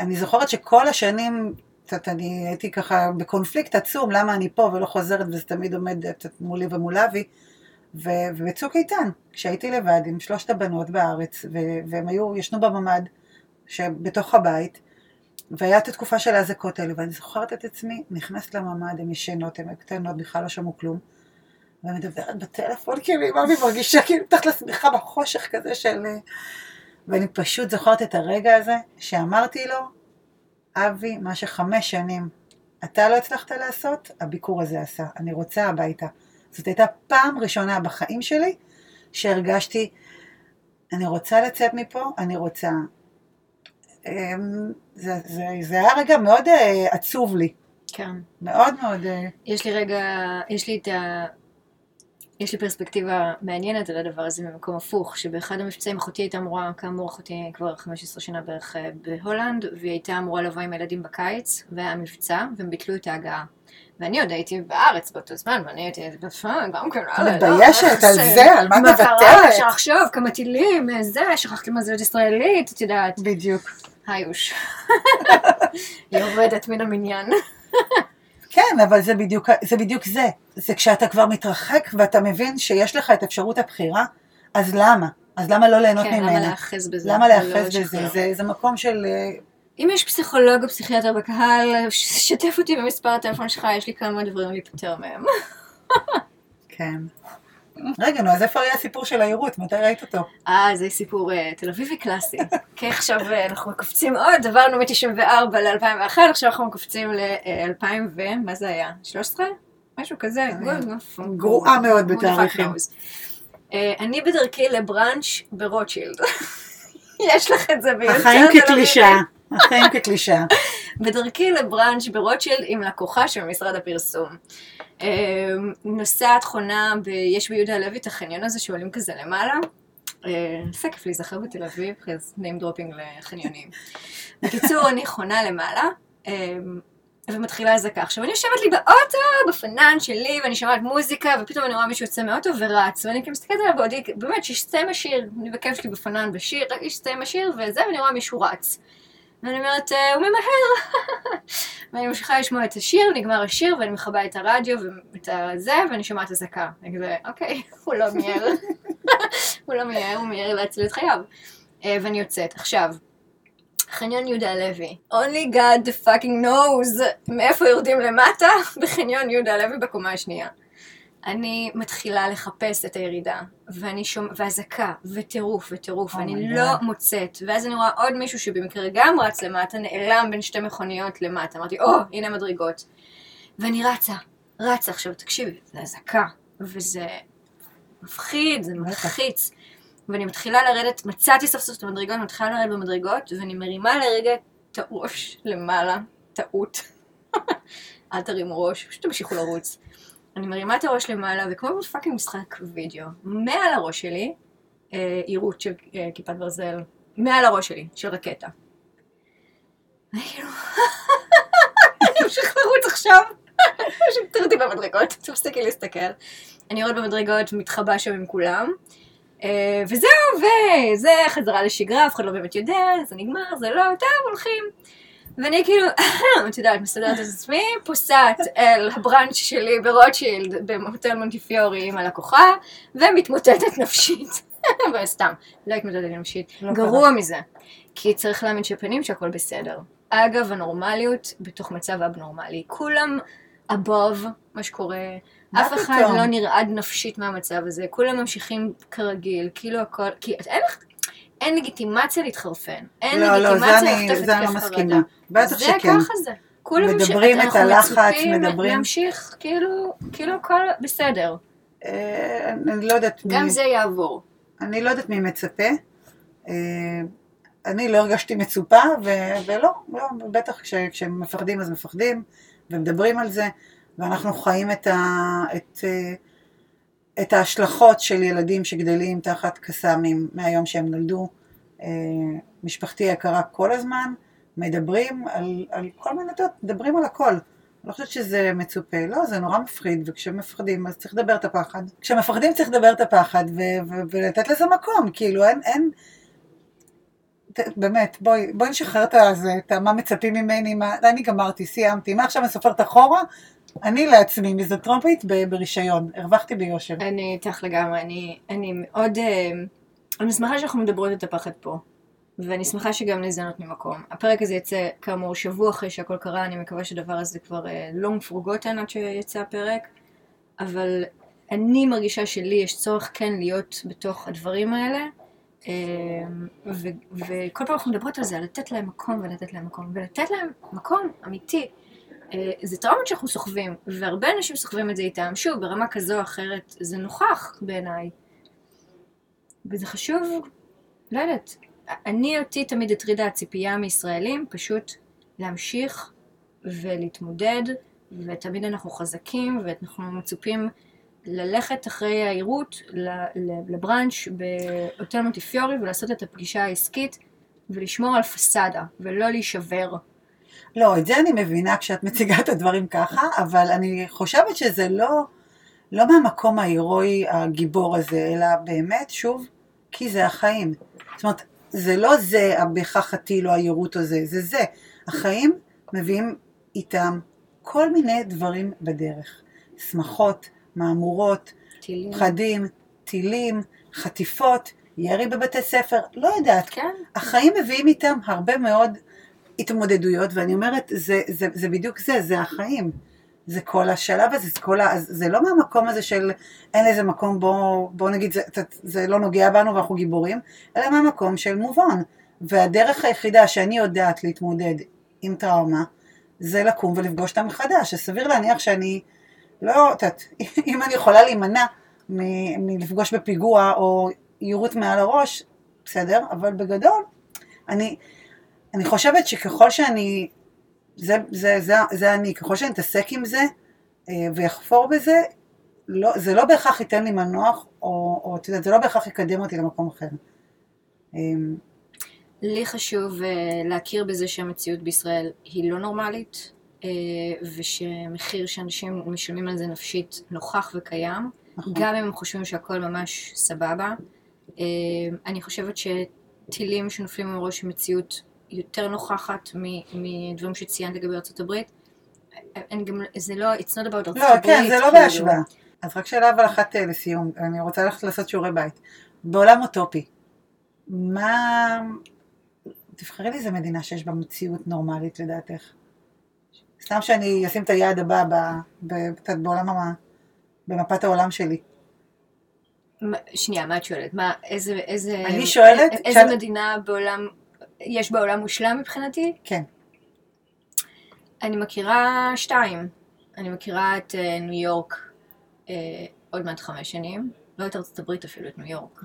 אני זוכרת שכל השנים, את יודעת, אני הייתי ככה בקונפליקט עצום, למה אני פה ולא חוזרת, וזה תמיד עומד מולי ומול אבי, ובצוק איתן, כשהייתי לבד עם שלושת הבנות בארץ, והם היו, ישנו בממ"ד, שבתוך הבית, והיה את התקופה של האזעקות האלה, ואני זוכרת את עצמי, נכנסת לממ"ד, הן ישנות, הן קטנות, בכלל לא שמעו כלום, ומדברת בטלפון, כאילו, עם אבי מרגישה כאילו מתחת לשמיכה בחושך כזה של... ואני פשוט זוכרת את הרגע הזה, שאמרתי לו, אבי, מה שחמש שנים אתה לא הצלחת לעשות, הביקור הזה עשה. אני רוצה הביתה. זאת הייתה פעם ראשונה בחיים שלי שהרגשתי, אני רוצה לצאת מפה, אני רוצה. אמ, זה, זה, זה היה רגע מאוד אה, עצוב לי. כן. מאוד מאוד... אה, יש לי רגע, יש לי את ה... יש לי פרספקטיבה מעניינת על הדבר הזה ממקום הפוך, שבאחד המבצעים אחותי הייתה אמורה, כאמור אחותי כבר 15 שנה בערך אה, בהולנד, והיא הייתה אמורה לבוא עם הילדים בקיץ, והיה מבצע, והם ביטלו את ההגעה. ואני עוד הייתי בארץ באותו זמן, ואני הייתי גם כן, לא, מתביישת איך על זה? על מה את מה קרה? מוותרת? אפשר לחשוב, כמה טילים, זה, שכחתי מה זה ישראלית, את יודעת. בדיוק. היוש. <laughs> היא עובדת מן המניין. כן, אבל זה בדיוק, זה בדיוק זה. זה כשאתה כבר מתרחק ואתה מבין שיש לך את אפשרות הבחירה, אז למה? אז למה לא ליהנות כן, למה ממנה? להאחז בזה? למה ולא להאחז בזה? זה, זה מקום של... אה, אם יש פסיכולוג או פסיכיאטר בקהל, שתף אותי במספר הטלפון שלך, יש לי כמה דברים להיפטר מהם. כן. רגע, נו, אז איפה היה הסיפור של העירות? מתי ראית אותו? אה, זה סיפור אה, תל אביבי קלאסי. כי עכשיו אה, אנחנו קופצים עוד, עברנו מ-94 ל-2001, עכשיו אנחנו קופצים ל-2000 ו... מה זה היה? 13? משהו כזה. גרועה מאוד בתאריכים. אה, אני בדרכי לבראנץ' ברוטשילד. <laughs> יש לך את זה ביותר החיים. כקלישה. החיים כקלישה. בדרכי לבראנץ' ברוטשילד עם לקוחה של משרד הפרסום. אה, נוסעת חונה, ב... יש ביהודה הלוי את החניון הזה שעולים כזה למעלה. אה, זה כיף להיזכר בתל אביב, אז name dropping לחניונים. <laughs> בקיצור, אני חונה למעלה, אה, ומתחילה אזעקה. עכשיו, אני יושבת לי באוטו, בפנן שלי, ואני שומעת מוזיקה, ופתאום אני רואה מישהו יוצא מהאוטו ורץ, ואני כאילו מסתכלת עליו בעודי, באמת, שהסתיים השיר, אני בכיף שלי בפנן בשיר, רק הסתיים השיר, וזה, ואני רואה מישהו רץ. ואני אומרת, "אה, הוא ממהר. <laughs> ואני ממשיכה לשמוע את השיר, נגמר השיר, ואני מכבה את הרדיו ואת הזה, ואני שומעת אזעקה. אני כזה, אוקיי, <laughs> הוא לא מיהר. <laughs> הוא לא מיהר, הוא מיהר להציל את חייו. אה, ואני יוצאת. עכשיו, חניון יהודה הלוי. Only God fucking knows מאיפה יורדים למטה בחניון יהודה הלוי בקומה השנייה. אני מתחילה לחפש את הירידה, ואני שומע, ואזעקה, וטירוף, וטירוף, Oh ואני לא God. מוצאת. ואז אני רואה עוד מישהו שבמקרה גם רץ למטה, נעלם בין שתי מכוניות למטה. אמרתי, או, הנה המדרגות. ואני רצה, רצה. עכשיו, תקשיבי, זה אזעקה, וזה מפחיד, זה. מלחיץ. ואני מתחילה לרדת, מצאתי סוף סוף את המדרגות, אני מתחילה לרדת במדרגות, ואני מרימה לרגע את הראש למעלה, טעות. <laughs> אל תרימו ראש, פשוט תמשיכו לרוץ. אני מרימה את הראש למעלה, וכמו בפאקינג משחק וידאו, מעל הראש שלי, אה, עירות של אה, כיפת ברזל, מעל הראש שלי, של רקטה. אני כאילו, <laughs> אני אמשיך לרוץ עכשיו. פשוט תרדי במדרגות, תפסיקי להסתכל. אני יורדת במדרגות ומתחבא שם עם כולם. אה, וזהו, וזה חזרה לשגרה, אף אחד לא באמת יודע, זה נגמר, זה לא, טוב, הולכים. ואני כאילו, <laughs> את יודעת, מסתדרת את עצמי, פוסעת אל הבראנץ' שלי ברוטשילד, במוטל מונטיפיורי עם הלקוחה, ומתמוטטת נפשית. <laughs> וסתם, לא התמוטטת נפשית. לא גרוע מזה. כי צריך להאמין שפנים שהכל בסדר. אגב, הנורמליות בתוך מצב אבנורמלי. כולם above מה שקורה. אף אחד? לא נרעד נפשית מהמצב הזה. כולם ממשיכים כרגיל. כאילו הכל... כי אין לך... אין לגיטימציה להתחרפן. אין לא, לא, זה לגיטימציה אני, לחטוף זה אני לא התקף מסכימה. חרדה. בטח זה שכן. ככה זה. כולם מדברים את הלחץ, מדברים. להמשיך, כאילו, כאילו הכל בסדר. אה, אני לא יודעת מי, גם זה יעבור. אני לא יודעת מי מצפה. אה, אני לא הרגשתי מצופה, ו- ולא, לא, בטח כש- כשהם מפחדים אז מפחדים, ומדברים על זה, ואנחנו חיים את, ה- את, אה, את ההשלכות של ילדים שגדלים תחת קסאמים מהיום שהם נולדו. אה, משפחתי יקרה כל הזמן, מדברים על, על כל מיני, יודעת, מדברים על הכל. אני לא חושבת שזה מצופה, לא, זה נורא מפחיד, וכשמפחדים אז צריך לדבר את הפחד. כשמפחדים צריך לדבר את הפחד ו- ו- ולתת לזה מקום, כאילו אין, אין, באמת, בואי, בואי נשחרר את הזה, את מה מצפים ממני, מה, אני גמרתי, סיימתי, מה עכשיו אני סופרת אחורה? אני לעצמי מיזוטרופית ברישיון, הרווחתי ביושר. אני איתך לגמרי, אני, אני מאוד... אה, אני שמחה שאנחנו מדברות את הפחד פה. ואני שמחה שגם לזה נותנים מקום. הפרק הזה יצא כאמור שבוע אחרי שהכל קרה, אני מקווה שהדבר הזה כבר אה, long forgotten עד שיצא הפרק, אבל אני מרגישה שלי יש צורך כן להיות בתוך הדברים האלה, אה, ו- וכל פעם אנחנו מדברות על זה, על לתת להם מקום ולתת להם מקום, ולתת להם מקום אמיתי. אה, זה טראומות שאנחנו סוחבים, והרבה אנשים סוחבים את זה איתם. שוב, ברמה כזו או אחרת, זה נוכח בעיניי. וזה חשוב, לא יודעת, אני אותי תמיד הטרידה הציפייה מישראלים פשוט להמשיך ולהתמודד, ותמיד אנחנו חזקים, ואנחנו מצופים ללכת אחרי העירות לבראנץ' בהוטל מונטיפיורי ולעשות את הפגישה העסקית ולשמור על פסאדה ולא להישבר. לא, את זה אני מבינה כשאת מציגה את הדברים ככה, אבל אני חושבת שזה לא, לא מהמקום ההירואי הגיבור הזה, אלא באמת, שוב, כי זה החיים. זאת אומרת, זה לא זה בהכרח הטיל או היירוט או זה, זה זה. החיים מביאים איתם כל מיני דברים בדרך. שמחות, מהמורות, טילים. פחדים, טילים, חטיפות, ירי בבתי ספר, לא יודעת, כן, החיים מביאים איתם הרבה מאוד התמודדויות, ואני אומרת, זה, זה, זה בדיוק זה, זה החיים. זה כל השלב הזה, זה, כל ה, זה לא מהמקום הזה של אין איזה מקום בו, בוא נגיד, זה, זה, לא נוגע בנו ואנחנו גיבורים, אלא מהמקום של מובן. והדרך היחידה שאני יודעת להתמודד עם טראומה, זה לקום ולפגוש אותה מחדש. סביר להניח שאני, לא, יודעת, <laughs> אם אני יכולה להימנע מ- מלפגוש בפיגוע או יירוט מעל הראש, בסדר, אבל בגדול, אני, אני חושבת שככל שאני, זה, זה, זה, זה אני, ככל שאני אתעסק עם זה אה, ואחפור בזה, לא, זה לא בהכרח ייתן לי מנוח, או, או את יודעת, זה לא בהכרח יקדם אותי למקום אחר. אה, לי חשוב אה, להכיר בזה שהמציאות בישראל היא לא נורמלית, אה, ושמחיר שאנשים משלמים על זה נפשית נוכח וקיים, נכון. גם אם הם חושבים שהכל ממש סבבה. אה, אני חושבת שטילים שנופלים מראש היא מציאות יותר נוכחת מדברים שציינת לגבי. אני גם, זה לא, it's not about ארצות לא, הברית. כן, זה לא כאילו. בהשוואה. אז רק שאלה אבל אחת אה, לסיום, אני רוצה ללכת לעשות שיעורי בית. בעולם אוטופי, מה... תבחרי לי איזה מדינה שיש בה מציאות נורמלית לדעתך. סתם שאני אשים את היעד הבא ב- ב- קצת בעולם המ- במפת העולם שלי. שנייה, מה את שואלת? מה, איזה, איזה... אני שואלת, איזה שאל- מדינה בעולם, יש בעולם מושלם מבחינתי? כן. אני מכירה שתיים. אני מכירה את אה, ניו יורק אה, עוד מעט חמש שנים, לא את ארצות הברית אפילו, את ניו יורק.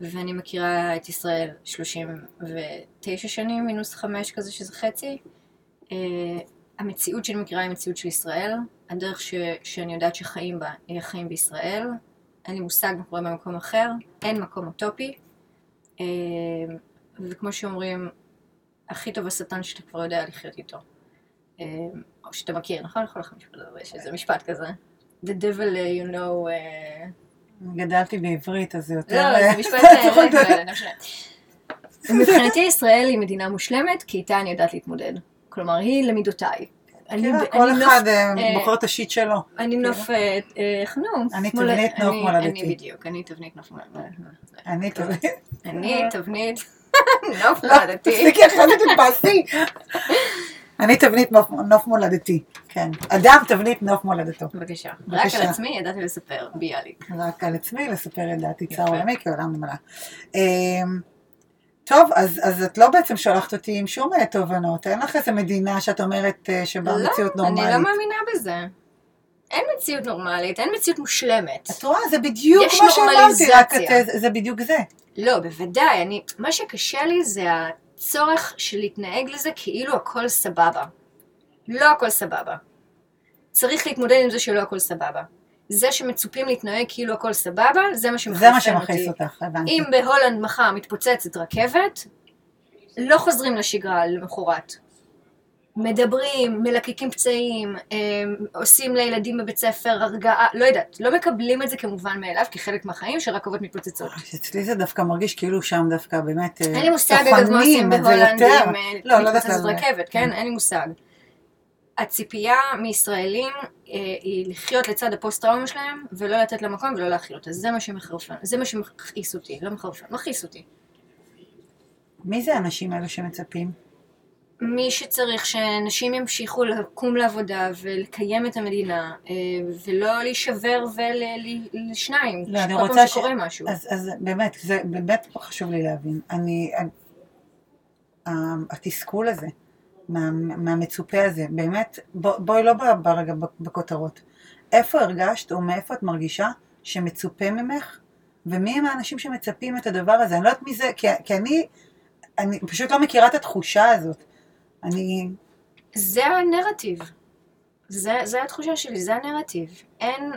ואני מכירה את ישראל 39 שנים, מינוס חמש כזה שזה חצי. Uh, המציאות שאני מכירה היא מציאות של ישראל, הדרך ש, שאני יודעת שחיים בה היא החיים בישראל. אין לי מושג מה קורה במקום אחר, אין מקום אוטופי. Uh, וכמו שאומרים, הכי טוב השטן שאתה כבר יודע לחיות איתו. Uh, או שאתה מכיר, נכון? יכול לך משפט כזה, יש איזה משפט כזה. The devil uh, you know... Uh, גדלתי בעברית, אז זה יותר... לא, זה משפט <laughs> אה. לא משנה. מבחינתי ישראל היא מדינה מושלמת, כי איתה אני יודעת להתמודד. כלומר, היא למידותיי. אני- כן, כל נוף- אחד אה, אה, בוחר את השיט שלו. אני נוף, אה, אה, איך נו? אני תבנית נוף מולדתי. אני בדיוק, אני תבנית נוף מולדתי. אני תבנית. אני תבנית <laughs> נוף לא, מולדתי. תפסיקי זה תתפסי. אני תבנית נוף- מולדתי, כן. אדם תבנית נוף מולדתו. בבקשה. רק. על עצמי ידעתי לספר, ביאליק. רק על עצמי לספר ידעתי צער. עולמי כעולם נמלה. אמ, טוב, אז, אז את לא בעצם שולחת אותי עם שום אה, תובנות, אין לך איזה מדינה שאת אומרת אה, שבה לא, מציאות נורמלית. אני לא מאמינה בזה. אין מציאות נורמלית, אין מציאות מושלמת. את רואה, זה בדיוק מה שאמרתי, רק את, זה בדיוק זה. לא, בוודאי, אני, מה שקשה לי זה הצורך של להתנהג לזה כאילו הכל סבבה. לא הכל סבבה. צריך להתמודד עם זה שלא הכל סבבה. זה שמצופים להתנהג כאילו הכל סבבה, זה מה שמחרפן זה מה אותי. שמכעיס אותך, הבנתי. אם בהולנד מחר מתפוצצת רכבת, לא חוזרים לשגרה למחרת. מדברים, מלקקים פצעים, הם, עושים לילדים בבית ספר הרגעה, לא יודעת, לא מקבלים את זה כמובן מאליו כחלק מהחיים שרכבות מתפוצצות. אצלי זה דווקא מרגיש כאילו שם דווקא באמת אה, אין לי מושג אגב מה עושים טוחנים את זה בהולנד יותר. עם אה, לא, לא מתפוצצת. רכבת, כן? אין לי מושג. הציפייה מישראלים אה, היא לחיות לצד הפוסט-טראומה שלהם, ולא לתת לה מקום ולא להכיל אותה. זה מה שמחרפן, זה מה שמכעיס אותי, לא מחרפן, מכעיס אותי. מי זה האנשים האלה שמצפים? מי שצריך שנשים ימשיכו לקום לעבודה ולקיים את המדינה, אה, ולא להישבר ולשניים, לא, אני רוצה ש- שקורה משהו. אז, אז באמת, זה באמת חשוב לי להבין. אני, אני ה- התסכול הזה, מה, מהמצופה הזה, באמת, בוא, בואי לא ברגע בכותרות. איפה הרגשת או מאיפה את מרגישה שמצופה ממך, ומי הם האנשים שמצפים את הדבר הזה? אני לא יודעת מי זה, כי, כי אני, אני פשוט לא מכירה את התחושה הזאת. אני, זה הנרטיב. זה, זה התחושה שלי, זה הנרטיב. אין...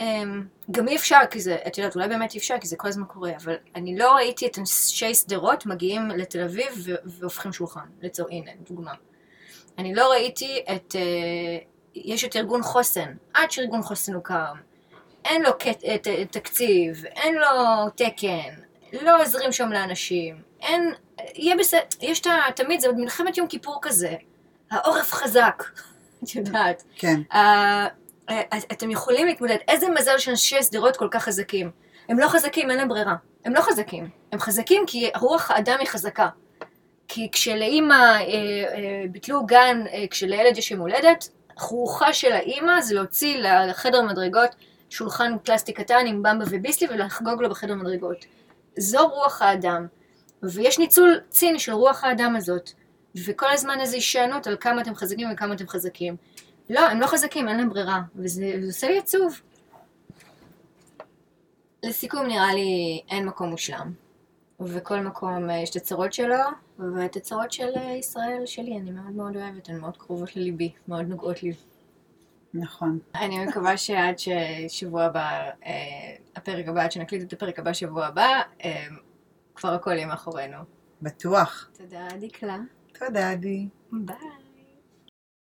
אמ, גם אי אפשר, כי זה, את יודעת, אולי באמת אי אפשר, כי זה כל הזמן קורה, אבל אני לא ראיתי את אנשי שדרות מגיעים לתל אביב והופכים שולחן. לצור, הנה, דוגמה. אני לא ראיתי את... אה, יש את ארגון חוסן, עד שארגון חוסן הוקם. אין לו קט, את, את, תקציב, אין לו תקן, לא עוזרים שם לאנשים, אין... יהיה בסדר, יש את ה... תמיד, זה עוד מלחמת יום כיפור כזה. העורף חזק, <laughs> את יודעת. כן. אתם יכולים להתמודד, איזה מזל שאנשי שדרות כל כך חזקים. הם לא חזקים, אין להם ברירה. הם לא חזקים. הם חזקים כי רוח האדם היא חזקה. כי כשלאימא אה, אה, ביטלו גן, אה, כשלילד יש יום הולדת, רוחה של האימא זה להוציא לחדר מדרגות שולחן פלסטיק קטן עם במבה וביסלי ולחגוג לו בחדר מדרגות. זו רוח האדם. ויש ניצול ציני של רוח האדם הזאת. וכל הזמן איזו הישענות על כמה אתם חזקים וכמה אתם חזקים. לא, הם לא חזקים, אין להם ברירה, וזה זה עושה לי עצוב. לסיכום, נראה לי אין מקום מושלם. וכל מקום אה, יש את הצרות שלו, ואת הצרות של אה, ישראל שלי אני מאוד מאוד אוהבת, הן מאוד קרובות לליבי, מאוד נוגעות לי. נכון. אני מקווה שעד ששבוע הבא, אה, הפרק הבא, עד שנקליט את הפרק הבא שבוע הבא, כבר הכל יהיה מאחורינו. בטוח. תודה, דקלה. תודה, עדי. ביי.